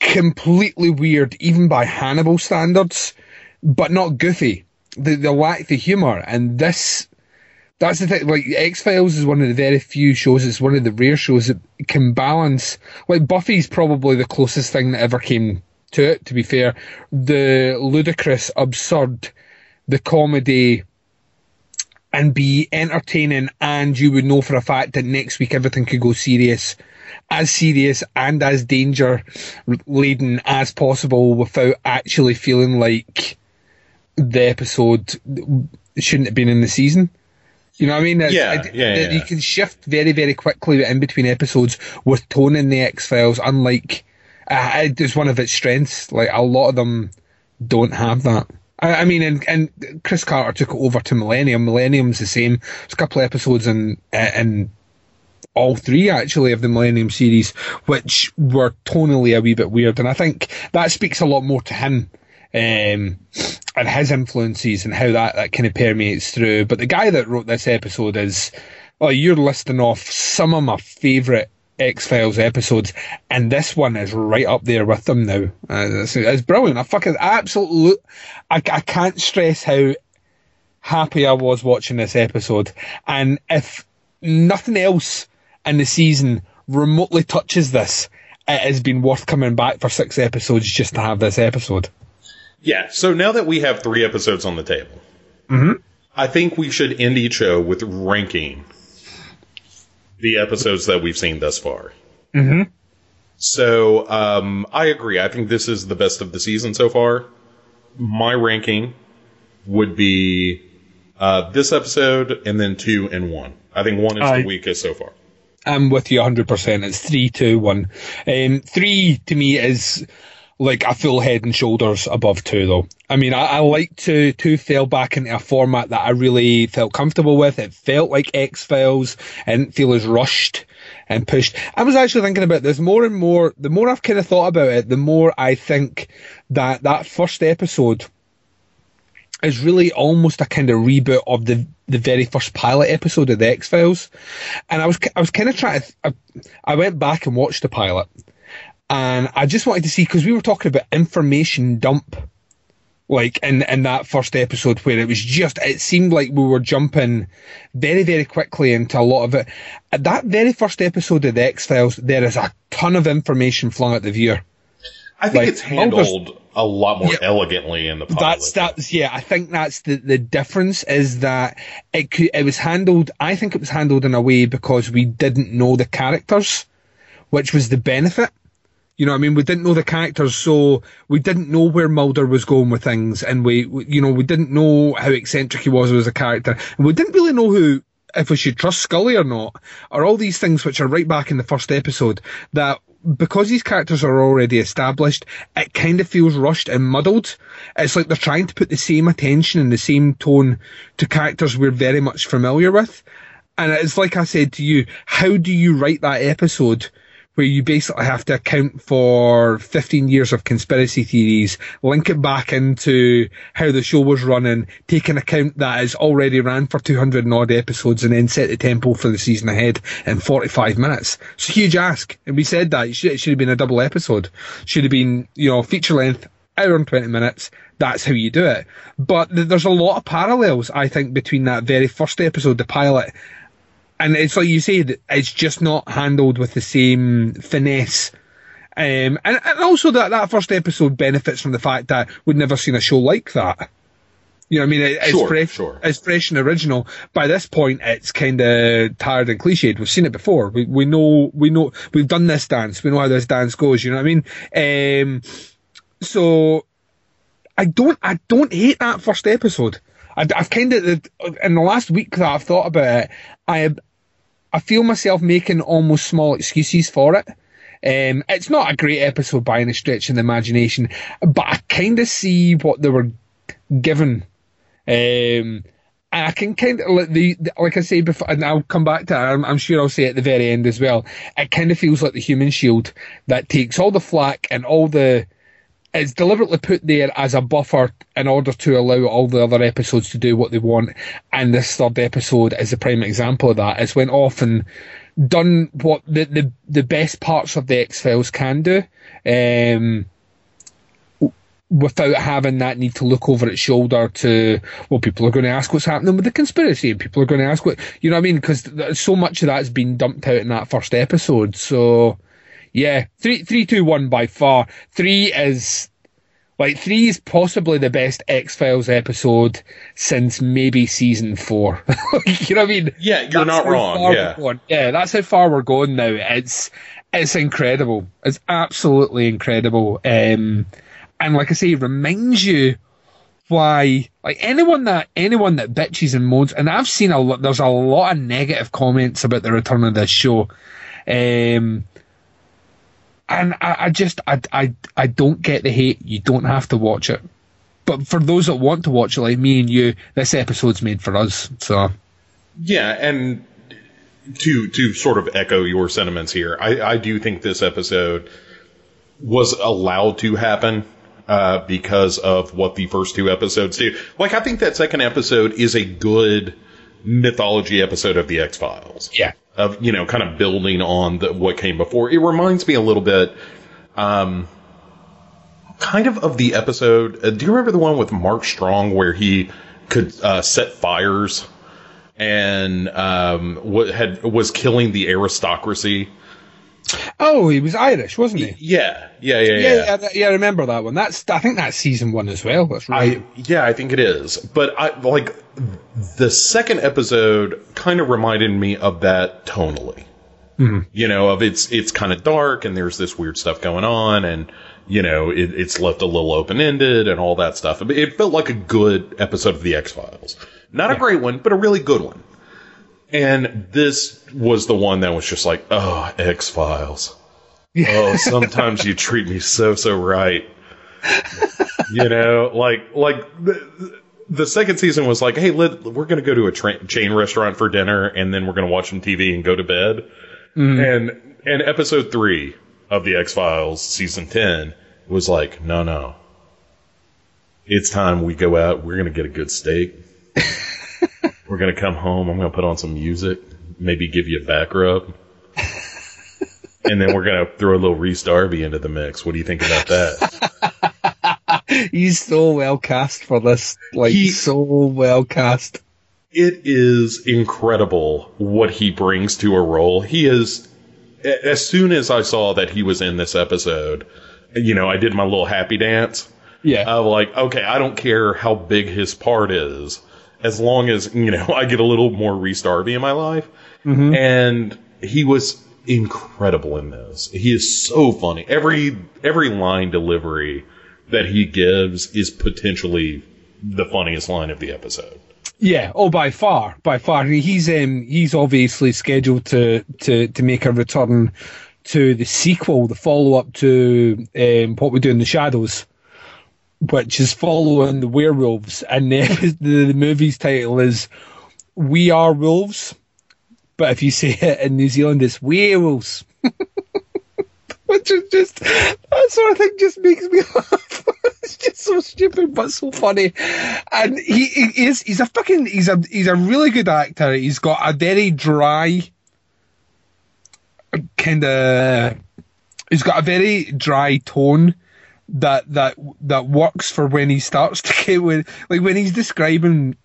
completely weird, even by Hannibal standards, but not goofy. They, they lack the humour, and this. That's the thing. Like X Files is one of the very few shows. It's one of the rare shows that can balance. Like Buffy's probably the closest thing that ever came to it. To be fair, the ludicrous, absurd, the comedy, and be entertaining, and you would know for a fact that next week everything could go serious, as serious and as danger laden as possible without actually feeling like the episode shouldn't have been in the season. You know what I mean? It's- Yeah, it- yeah, it- yeah. You can shift very, very quickly in between episodes with tone in the X Files, unlike uh, it's one of its strengths. Like a lot of them don't have that. I, I mean, and, and Chris Carter took it over to Millennium. Millennium's the same. There's a couple of episodes in in all three actually of the Millennium series, which were tonally a wee bit weird, and I think that speaks a lot more to him. Um, and his influences and how that, that kind of permeates through. But the guy that wrote this episode is, well, you're listing off some of my favourite X Files episodes, and this one is right up there with them now. Uh, it's, it's brilliant. I fucking absolutely, I, I can't stress how happy I was watching this episode. And if nothing else in the season remotely touches this, it has been worth coming back for six episodes just to have this episode. Yeah. So now that we have three episodes on the table, I think we should end each show with ranking the episodes that we've seen thus far. Mm-hmm. So um, I agree. I think this is the best of the season so far. My ranking would be uh, this episode and then two and one. I think one is the weakest so far. I'm with you 100%. It's three, two, one. Um, three to me is like a full head and shoulders above two, though. I mean, I, I like to two fell back into a format that I really felt comfortable with. It felt like X Files. I didn't feel as rushed and pushed. I was actually thinking about this more and more. The more I've kind of thought about it, the more I think that that first episode is really almost a kind of reboot of the the very first pilot episode of the X Files, and I was I was kind of trying to I, I went back and watched the pilot, and I just wanted to see because we were talking about information dump, like in in that first episode where it was just it seemed like we were jumping very very quickly into a lot of it. At that very first episode of the X Files, there is a ton of information flung at the viewer. I think Like, it's handled a lot more Yeah. elegantly in the pilot. That's that's yeah. I think that's the the difference is that it could, it was handled. I think it was handled in a way because we didn't know the characters, which was the benefit. You know, what I mean, we didn't know the characters, so we didn't know where Mulder was going with things, and we, we you know, we didn't know how eccentric he was as a character, and we didn't really know who if we should trust Scully or not, or all these things which are right back in the first episode that because these characters are already established, it kind of feels rushed and muddled. It's like they're trying to put the same attention and the same tone to characters we're very much familiar with. And it's like I said to you, how do you write that episode where you basically have to account for 15 years of conspiracy theories, link it back into how the show was running, take an account that is already ran for 200 and odd episodes, and then set the tempo for the season ahead in 45 minutes. It's a huge ask. And we said that. It should, it should have been a double episode. Should have been, you know, feature length hour and 20 minutes, that's how you do it. But th- there's a lot of parallels, I think, between that very first episode, the pilot, and it's like you said, it's just not handled with the same finesse. Um, and, and also that, that first episode benefits from the fact that we'd never seen a show like that. You know what I mean? It, it's Sure, fresh, sure. it's fresh and original. By this point, it's kind of tired and cliched. We've seen it before. We, we know, we know, we've done this dance. We know how this dance goes. You know what I mean? Um, so I don't, I don't hate that first episode. I've kind of, in the last week that I've thought about it, I, I feel myself making almost small excuses for it. Um, it's not a great episode by any stretch of the imagination, but I kind of see what they were given. Um, I can kind of like the, like I say before, and I'll come back to it. I'm, I'm sure I'll say at the very end as well. It kind of feels like the Human Shield that takes all the flack and all the it's deliberately put there as a buffer in order to allow all the other episodes to do what they want. And this third episode is a prime example of that. It's went off and done what the the, the best parts of the X Files can do. Um, without having that need to look over its shoulder to, well, people are going to ask what's happening with the conspiracy, and people are going to ask what, you know what I mean? Because so much of that's been dumped out in that first episode. So, yeah, three, three, two, one by far. Three is, like, three is possibly the best X Files episode since maybe season four. you know what I mean? Yeah, you're That's not wrong. Yeah. Yeah, that's how far we're going now. It's it's incredible. It's absolutely incredible. Um, and like I say, it reminds you why like anyone that anyone that bitches and moans and I've seen a lot there's a lot of negative comments about the return of this show. Um and I, I just I, I I don't get the hate. You don't have to watch it. But for those that want to watch it like me and you, this episode's made for us. So Yeah, and to to sort of echo your sentiments here, I, I do think this episode was allowed to happen uh, because of what the first two episodes do. Like, I think that second episode is a good mythology episode of the X Files. yeah. Of you know, kind of building on the, what came before. It reminds me a little bit, um, kind of of the episode. Uh, do you remember the one with Mark Strong where he could uh, set fires? and um, what had was killing the aristocracy. Oh, he was Irish, wasn't he? Yeah, yeah, yeah, yeah. Yeah, yeah, yeah, I remember that one. That's I think that's season one as well. That's right. I, yeah, I think it is. But I like the second episode kind of reminded me of that tonally. Hmm. You know, of it's it's kind of dark and there's this weird stuff going on and you know it, it's left a little open ended and all that stuff. It, it felt like a good episode of the X Files. Not a great one, but a really good one. And this was the one that was just like, oh, X Files. Oh, sometimes you treat me so so right. you know, like like the, the second season was like, hey, let, we're going to go to a tra- chain restaurant for dinner, and then we're going to watch some TV and go to bed. Mm-hmm. And and episode three of the X Files season ten was like, no, no, it's time we go out. We're going to get a good steak. we're going to come home. I'm going to put on some music, maybe give you a back rub. And then we're gonna throw a little Rhys Darby into the mix. What do you think about that? He's so well cast for this. Like He- so well cast. it is incredible what he brings to a role. He is, as soon as I saw that he was in this episode, you know, I did my little happy dance Yeah. of like, okay, I don't care how big his part is, as long as, you know, I get a little more Rhys Darby in my life. And he was incredible in this. He is so funny. Every, every line delivery that he gives is potentially the funniest line of the episode. Yeah, oh, by far, by far. He's um, he's obviously scheduled to, to, to make a return to the sequel, the follow up to um, What We Do in the Shadows, which is following the werewolves, and the, the, movie's title is We Are Wolves, but if you say it in New Zealand, it's werewolves. Which is just that sort of thing just makes me laugh. it's just so stupid but so funny. And he, he is he's a fucking he's a he's a really good actor. He's got a very dry kind of he's got a very dry tone that that that works for when he starts to get when like when he's describing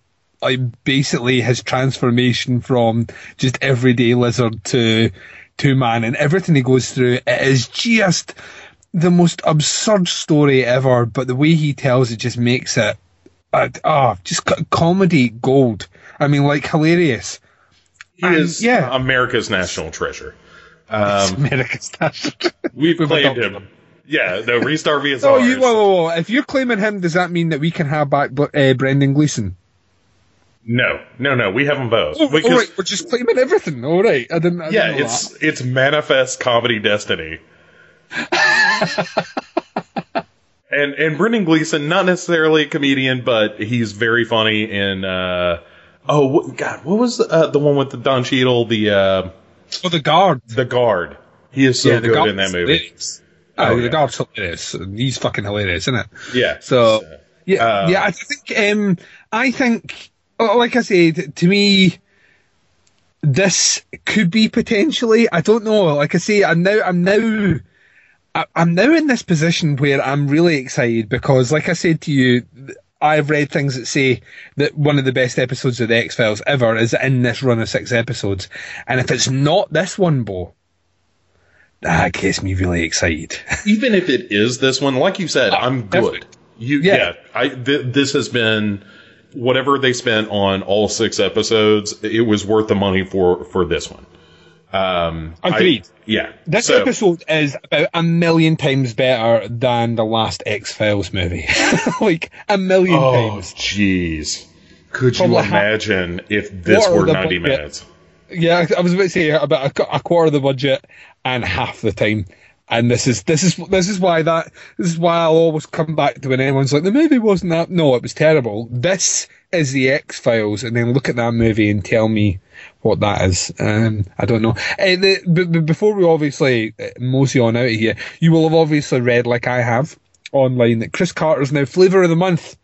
like basically his transformation from just everyday lizard to to man and everything he goes through it is just the most absurd story ever but the way he tells it just makes it uh, oh, just co- comedy gold i mean like hilarious He And, is yeah. America's national treasure. Um, America's national we've We've claimed him. Yeah, no, Restart is Oh, ours. you, whoa, whoa, whoa. If you're claiming him, does that mean that we can have back uh, Brendan Gleeson? No, no, no, we have them both. Oh, Because- all right, we're just claiming everything. All right, I didn't. I yeah, didn't it's it's manifest comedy destiny. and and Brendan Gleeson, not necessarily a comedian, but he's very funny in. Uh, oh what, God, what was uh, the one with the Don Cheadle, the uh. Oh, the guard. the guard? He is so yeah, good in that movie. Oh, Oh, yeah. the guard's hilarious. He's fucking hilarious, isn't it? Yeah. So yeah, Um, yeah. I think. Um, I think. oh, Like I said, to me, this could be potentially. I don't know. Like I say, I'm now. I'm now. I- I'm now in this position where I'm really excited because, like I said to you, I've read things that say that one of the best episodes of the X Files ever is in this run of six episodes, and if it's not this one, Bo, that gets me really excited. even if it is this one, like you said, I'm good. definitely. You, yeah, Yeah. I th- this has been whatever they spent on all six episodes. It was worth the money for for this one. Um, I- Agreed. yeah, This So, episode is about a million times better than the last X Files movie. like a million Oh, times. Oh, jeez. Could you Probably ha- imagine if this were 90 budget? minutes? Yeah, I was about to say about a, a quarter of the budget and half the time. And this is this is this is why that this is why I'll always come back to when anyone's like the movie wasn't that no it was terrible. This is the X Files, and then look at that movie and tell me what that is. Um, I don't know. Uh, the, b- b- before we obviously uh, mosey on out of here, you will have obviously read like I have online that Chris Carter is now flavour of the month.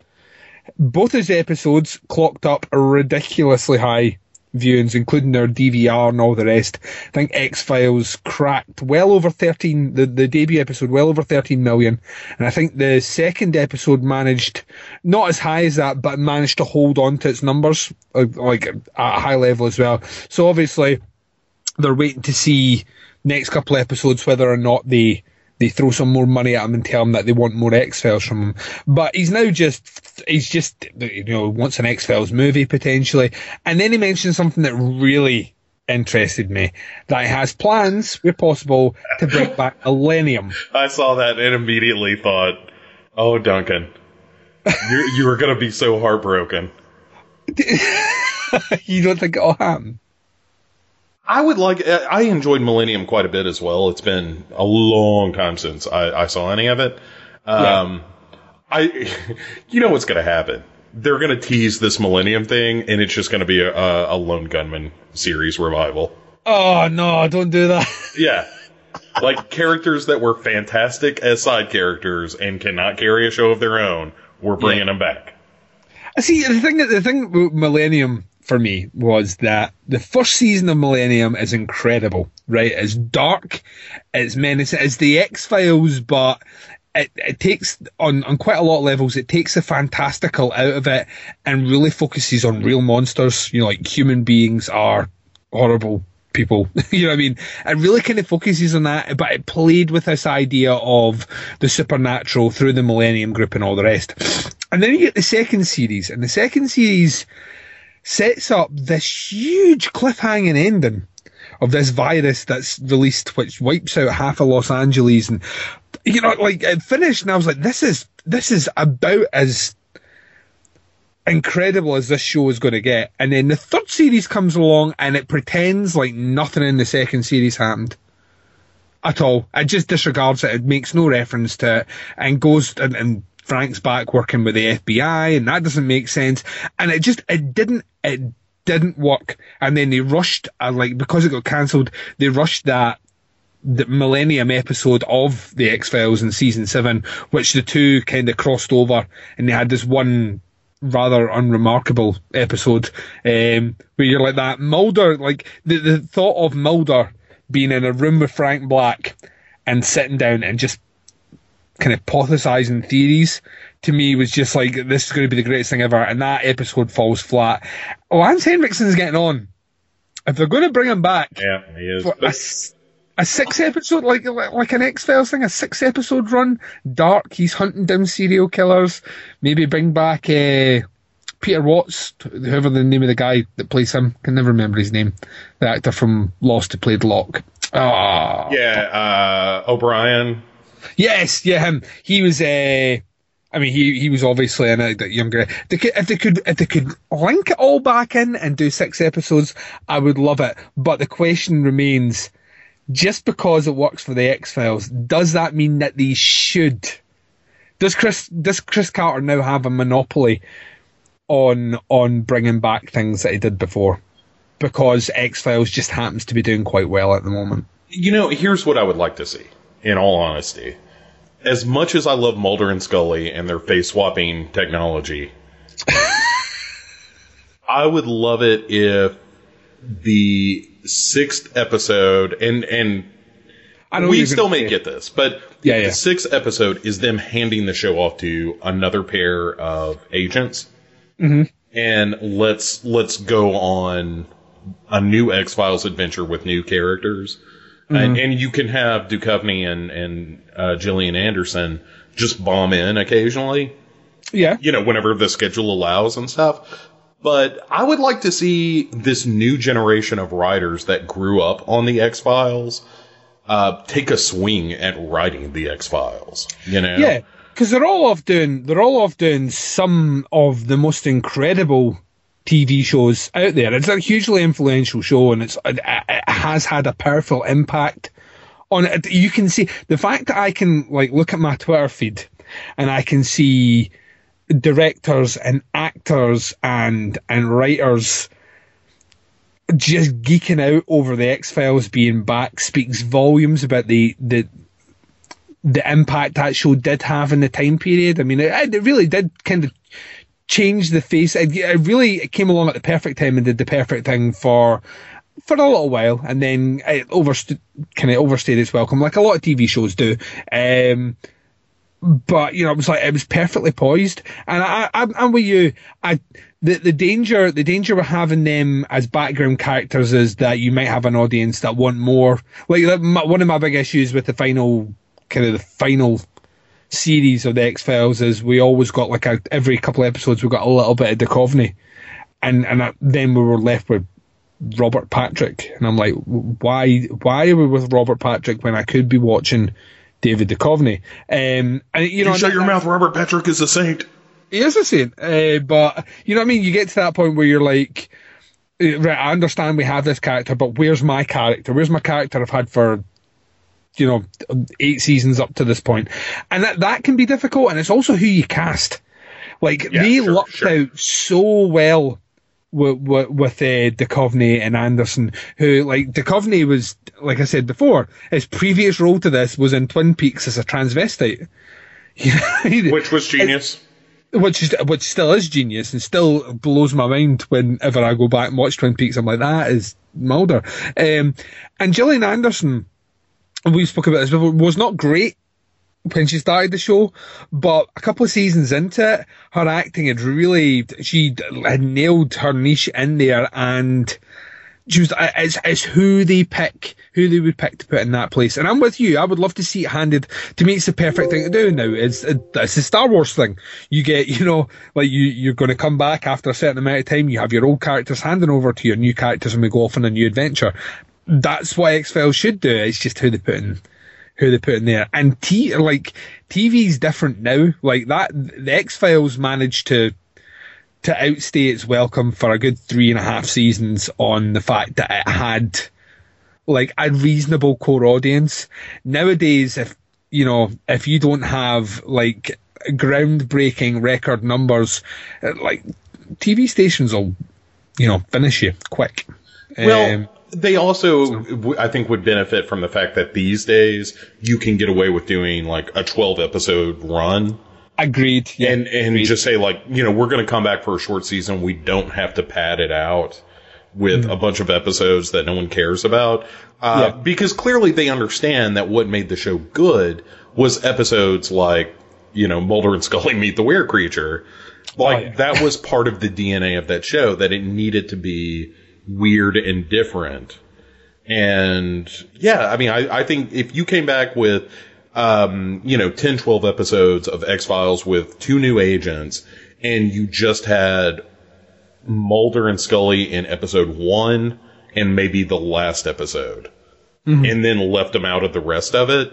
Both his episodes clocked up ridiculously high viewings, including their DVR and all the rest. I think X Files cracked well over 13, the, the debut episode, well over 13 million. And I think the second episode managed, not as high as that, but managed to hold on to its numbers, uh, like at a high level as well. So obviously, they're waiting to see next couple episodes whether or not they they throw some more money at him and tell him that they want more X Files from him. But he's now just he's just you know wants an X Files movie potentially, and then he mentioned something that really interested me that he has plans, where possible, to bring back Millennium. I saw that and immediately thought, oh, Duncan, you are going to be so heartbroken. you don't think it'll happen? I would like. I enjoyed Millennium quite a bit as well. It's been a long time since I, I saw any of it. Um, I, you know what's going to happen? They're going to tease this Millennium thing, and it's just going to be a, a, a Lone Gunman series revival. Oh no! Don't do that. Yeah, like characters that were fantastic as side characters and cannot carry a show of their own. We're bringing them back. See, the thing, that the thing Millennium for me was that the first season of Millennium is incredible, right? It's dark, it's menacing, it's the X Files, but it, it takes on on quite a lot of levels. It takes the fantastical out of it and really focuses on real monsters. You know, like human beings are horrible people. you know what I mean? It really kind of focuses on that, but it played with this idea of the supernatural through the Millennium Group and all the rest. And then you get the second series, and the second series sets up this huge cliffhanging ending of this virus that's released, which wipes out half of Los Angeles, and you know, like it finished, and I was like, this is this is about as incredible as this show is going to get. And then the third series comes along, and it pretends like nothing in the second series happened at all. It just disregards it. It makes no reference to it, and goes and. and Frank's back working with the FBI, and that doesn't make sense. And it just it didn't it didn't work. And then they rushed, uh, like because it got cancelled, they rushed that the Millennium episode of the X Files in season seven, which the two kind of crossed over, and they had this one rather unremarkable episode um, where you're like that Mulder, like the the thought of Mulder being in a room with Frank Black and sitting down and just kind of hypothesizing theories to me was just like this is going to be the greatest thing ever, and that episode falls flat. Lance Henriksen's getting on. If they're going to bring him back, Yeah, he is. A a, s- a six episode like like an X Files thing, a six episode run, dark. He's hunting down serial killers. Maybe bring back uh, Peter Watts, whoever the name of the guy that plays him. Can never remember his name. The actor from Lost who played Locke. Ah, yeah, uh, O'Brien. Yes, yeah, him. He was. Uh, I mean, he he was obviously in a that younger. If they could if they could link it all back in and do six episodes, I would love it. But the question remains: just because it works for the X Files, does that mean that they should? Does Chris does Chris Carter now have a monopoly on on bringing back things that he did before? Because X Files just happens to be doing quite well at the moment. You know, here's what I would like to see, in all honesty. As much as I love Mulder and Scully and their face swapping technology, I would love it if the sixth episode, and, and I know what we still may get this, but Yeah, yeah. the sixth episode is them handing the show off to another pair of agents, Mm-hmm. and let's let's go on a new X Files adventure with new characters, Mm-hmm. and you can have Duchovny and and uh, Gillian Anderson just bomb in occasionally, Yeah. you know, whenever the schedule allows and stuff. But I would like to see this new generation of writers that grew up on the X Files uh, take a swing at writing the X Files. You know, Yeah, because they're all off doing they're all off doing some of the most incredible TV shows out there. It's a hugely influential show, and it's it, it has had a powerful impact on it. You can see the fact that I can like look at my Twitter feed and I can see directors and actors and and writers just geeking out over the X Files being back speaks volumes about the the the impact that show did have in the time period. I mean, it, it really did kind of change the face. It, it really it came along at the perfect time and did the perfect thing for for a little while, and then it overstood kind of overstayed its welcome, like a lot of TV shows do. Um, but you know, it was like it was perfectly poised, and I, I, I'm with you. I the the danger the danger with having them as background characters is that you might have an audience that want more. Like one of my big issues with the final kind of the final series of the X Files is we always got like a, every couple of episodes we got a little bit of Duchovny, and and then we were left with Robert Patrick, and I'm like, why why are we with Robert Patrick when I could be watching David Duchovny? Um, and you know, You shut that- your mouth. Robert Patrick is a saint. he is a saint, uh, but you know what I mean. You get to that point where you're like, uh, right, I understand we have this character, but where's my character? Where's my character I've had for, you know, eight seasons up to this point, and that that can be difficult, and it's also who you cast. Like Yeah, they sure, lucked sure. out so well with with, with uh, Duchovny and Anderson, who like Duchovny was, like I said before, his previous role to this was in Twin Peaks as a transvestite. Which was genius. which is which still is genius and still blows my mind whenever I go back and watch Twin Peaks. I'm like, that is Mulder. Um, and Gillian Anderson, we spoke about this before, was not great when she started the show, but a couple of seasons into it, her acting had really she had nailed her niche in there and. She was, uh, it's, it's who they pick, who they would pick to put in that place. And I'm with you. I would love to see it handed. To me, it's the perfect thing to do now. It's, uh, it's the Star Wars thing. You get, you know, like you, you're going to come back after a certain amount of time. You have your old characters handing over to your new characters and we go off on a new adventure. That's what X Files should do. It's just who they put in, who they put in there. And T, like, TV's different now. Like that, the X Files managed to, to outstay its welcome for a good three and a half seasons on the fact that it had like a reasonable core audience. Nowadays, if you know, if you don't have like groundbreaking record numbers, like TV stations will, you know, finish you quick. Well, Um, they also, I think, would benefit from the fact that these days you can get away with doing like a 12 episode run agreed. Yeah, and and agreed. just say like, you know, we're going to come back for a short season. We don't have to pad it out. with a bunch of episodes that no one cares about. Uh, Yeah. because clearly they understand that what made the show good was episodes like, you know, Mulder and Scully meet the weird creature. Like, Oh, yeah. that was part of the DNA of that show, that it needed to be weird and different. And yeah, I mean, I, I think if you came back with, um, you know, 10, 12 episodes of X Files with two new agents and you just had Mulder and Scully in episode one and maybe the last episode and then left them out of the rest of it.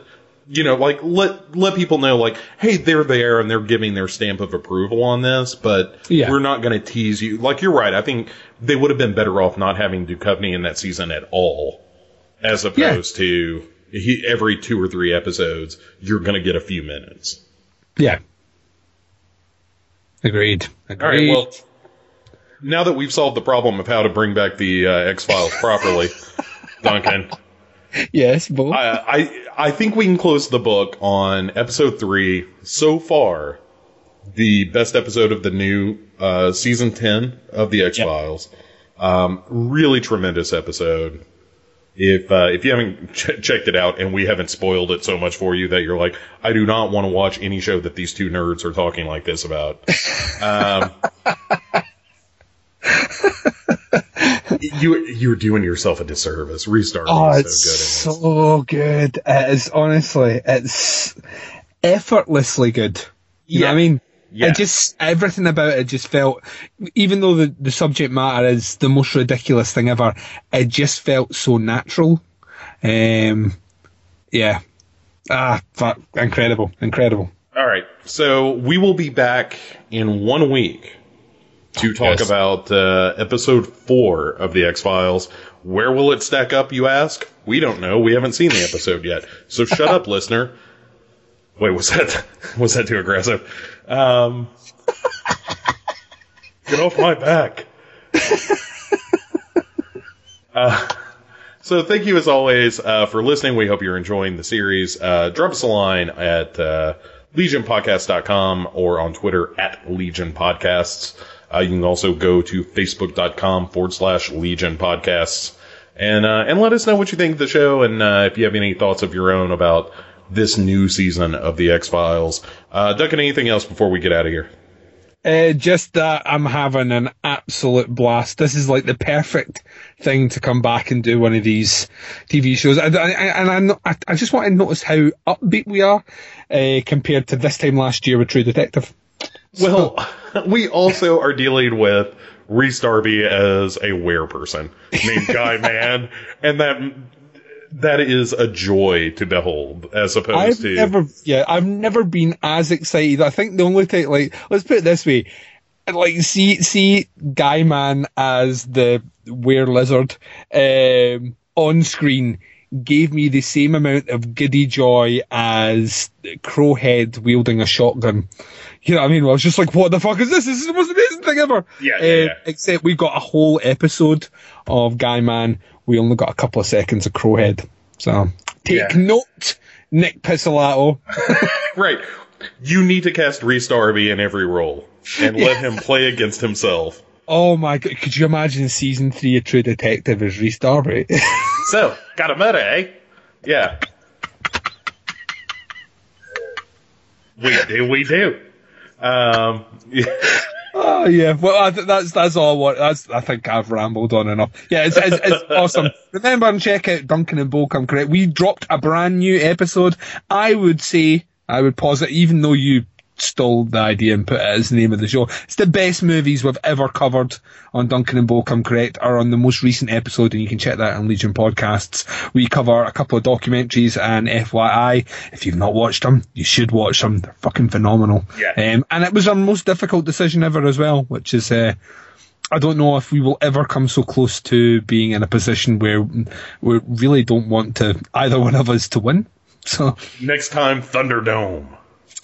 You know, like let let people know, like, hey, they're there and they're giving their stamp of approval on this, but Yeah. we're not going to tease you. Like, you're right. I think they would have been better off not having Duchovny in that season at all, as opposed to he, every two or three episodes, you're going to get a few minutes. Yeah. Agreed. Agreed. All right. Well, now that we've solved the problem of how to bring back the uh, X Files properly, Duncan, yes, Bo. I, I I think we can close the book on episode three. So far, the best episode of the new uh, season ten of the X Files. Um, really tremendous episode. If uh, if you haven't ch- checked it out and we haven't spoiled it so much for you that you're like, I do not want to watch any show that these two nerds are talking like this about. Um, you you're doing yourself a disservice. Restart Oh, is it's so good. in this. so good. It is honestly, it's effortlessly good. You know what I mean? Yeah. It just everything about it just felt, even though the, the subject matter is the most ridiculous thing ever, it just felt so natural. Um, yeah, ah, fuck, incredible, incredible. All right. So we will be back in one week to talk Yes. about uh, episode four of the X Files. Where will it stack up, you ask? We don't know. We haven't seen the episode yet. So shut up, listener. Wait, was that was that too aggressive? Um, get off my back. Uh, so thank you as always uh, for listening. We hope you're enjoying the series. Uh, drop us a line at uh, legionpodcast.com or on Twitter at Legion Podcasts. Uh, you can also go to facebook.com forward slash Legion Podcasts and uh, and let us know what you think of the show and uh, if you have any thoughts of your own about this new season of the X Files. Uh, Duncan, anything else before we get out of here? Uh, just that I'm having an absolute blast. This is like the perfect thing to come back and do one of these TV shows. And, I, and I, I just want to notice how upbeat we are uh, compared to this time last year with True Detective. Well, we also are dealing with Rhys Darby as a were person. Named Guy Mann, and that that is a joy to behold, as opposed I've to never, yeah, I've never been as excited. I think the only thing, like, let's put it this way, like, see, see, Guy Mann as the were lizard um, on screen gave me the same amount of giddy joy as Crowhead wielding a shotgun. You know what I mean? I was just like, what the fuck is this? This is the most amazing thing ever. Yeah, yeah, Uh, yeah. Except we've got a whole episode of Guy Mann. We only got a couple of seconds of Crowhead. So take Yeah. note, Nic Pizzolatto. right. You need to cast Rhys Darby in every role and let him play against himself. Oh my god, could you imagine season three of True Detective as Rhys Darby? So, got a murder, eh? Yeah. We do, we do. Um, yeah. oh yeah, well I, th- that's that's all. I want. That's I think I've rambled on enough. Yeah, it's it's, it's awesome. Remember and check out Duncan and Bo Come Correct. We dropped a brand new episode. I would say I would pause it, even though you stole the idea and put it as the name of the show. It's the best movies we've ever covered on Duncan and Bo Come Correct are on the most recent episode and you can check that on Legion Podcasts. We cover a couple of documentaries and FYI, if you've not watched them, you should watch them. They're fucking phenomenal. Yeah. Um, and it was our most difficult decision ever as well, which is, uh, I don't know if we will ever come so close to being in a position where we really don't want to either one of us to win. So Next time, Thunderdome.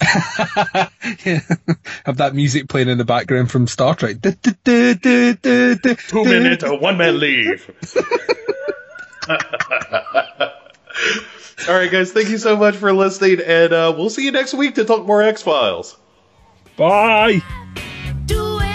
have that music playing in the background from Star Trek. Du- du- du- du- du- du- Two du- minute, a one man leave. All right, guys, thank you so much for listening, and uh, we'll see you next week to talk more X Files. Bye. Bye.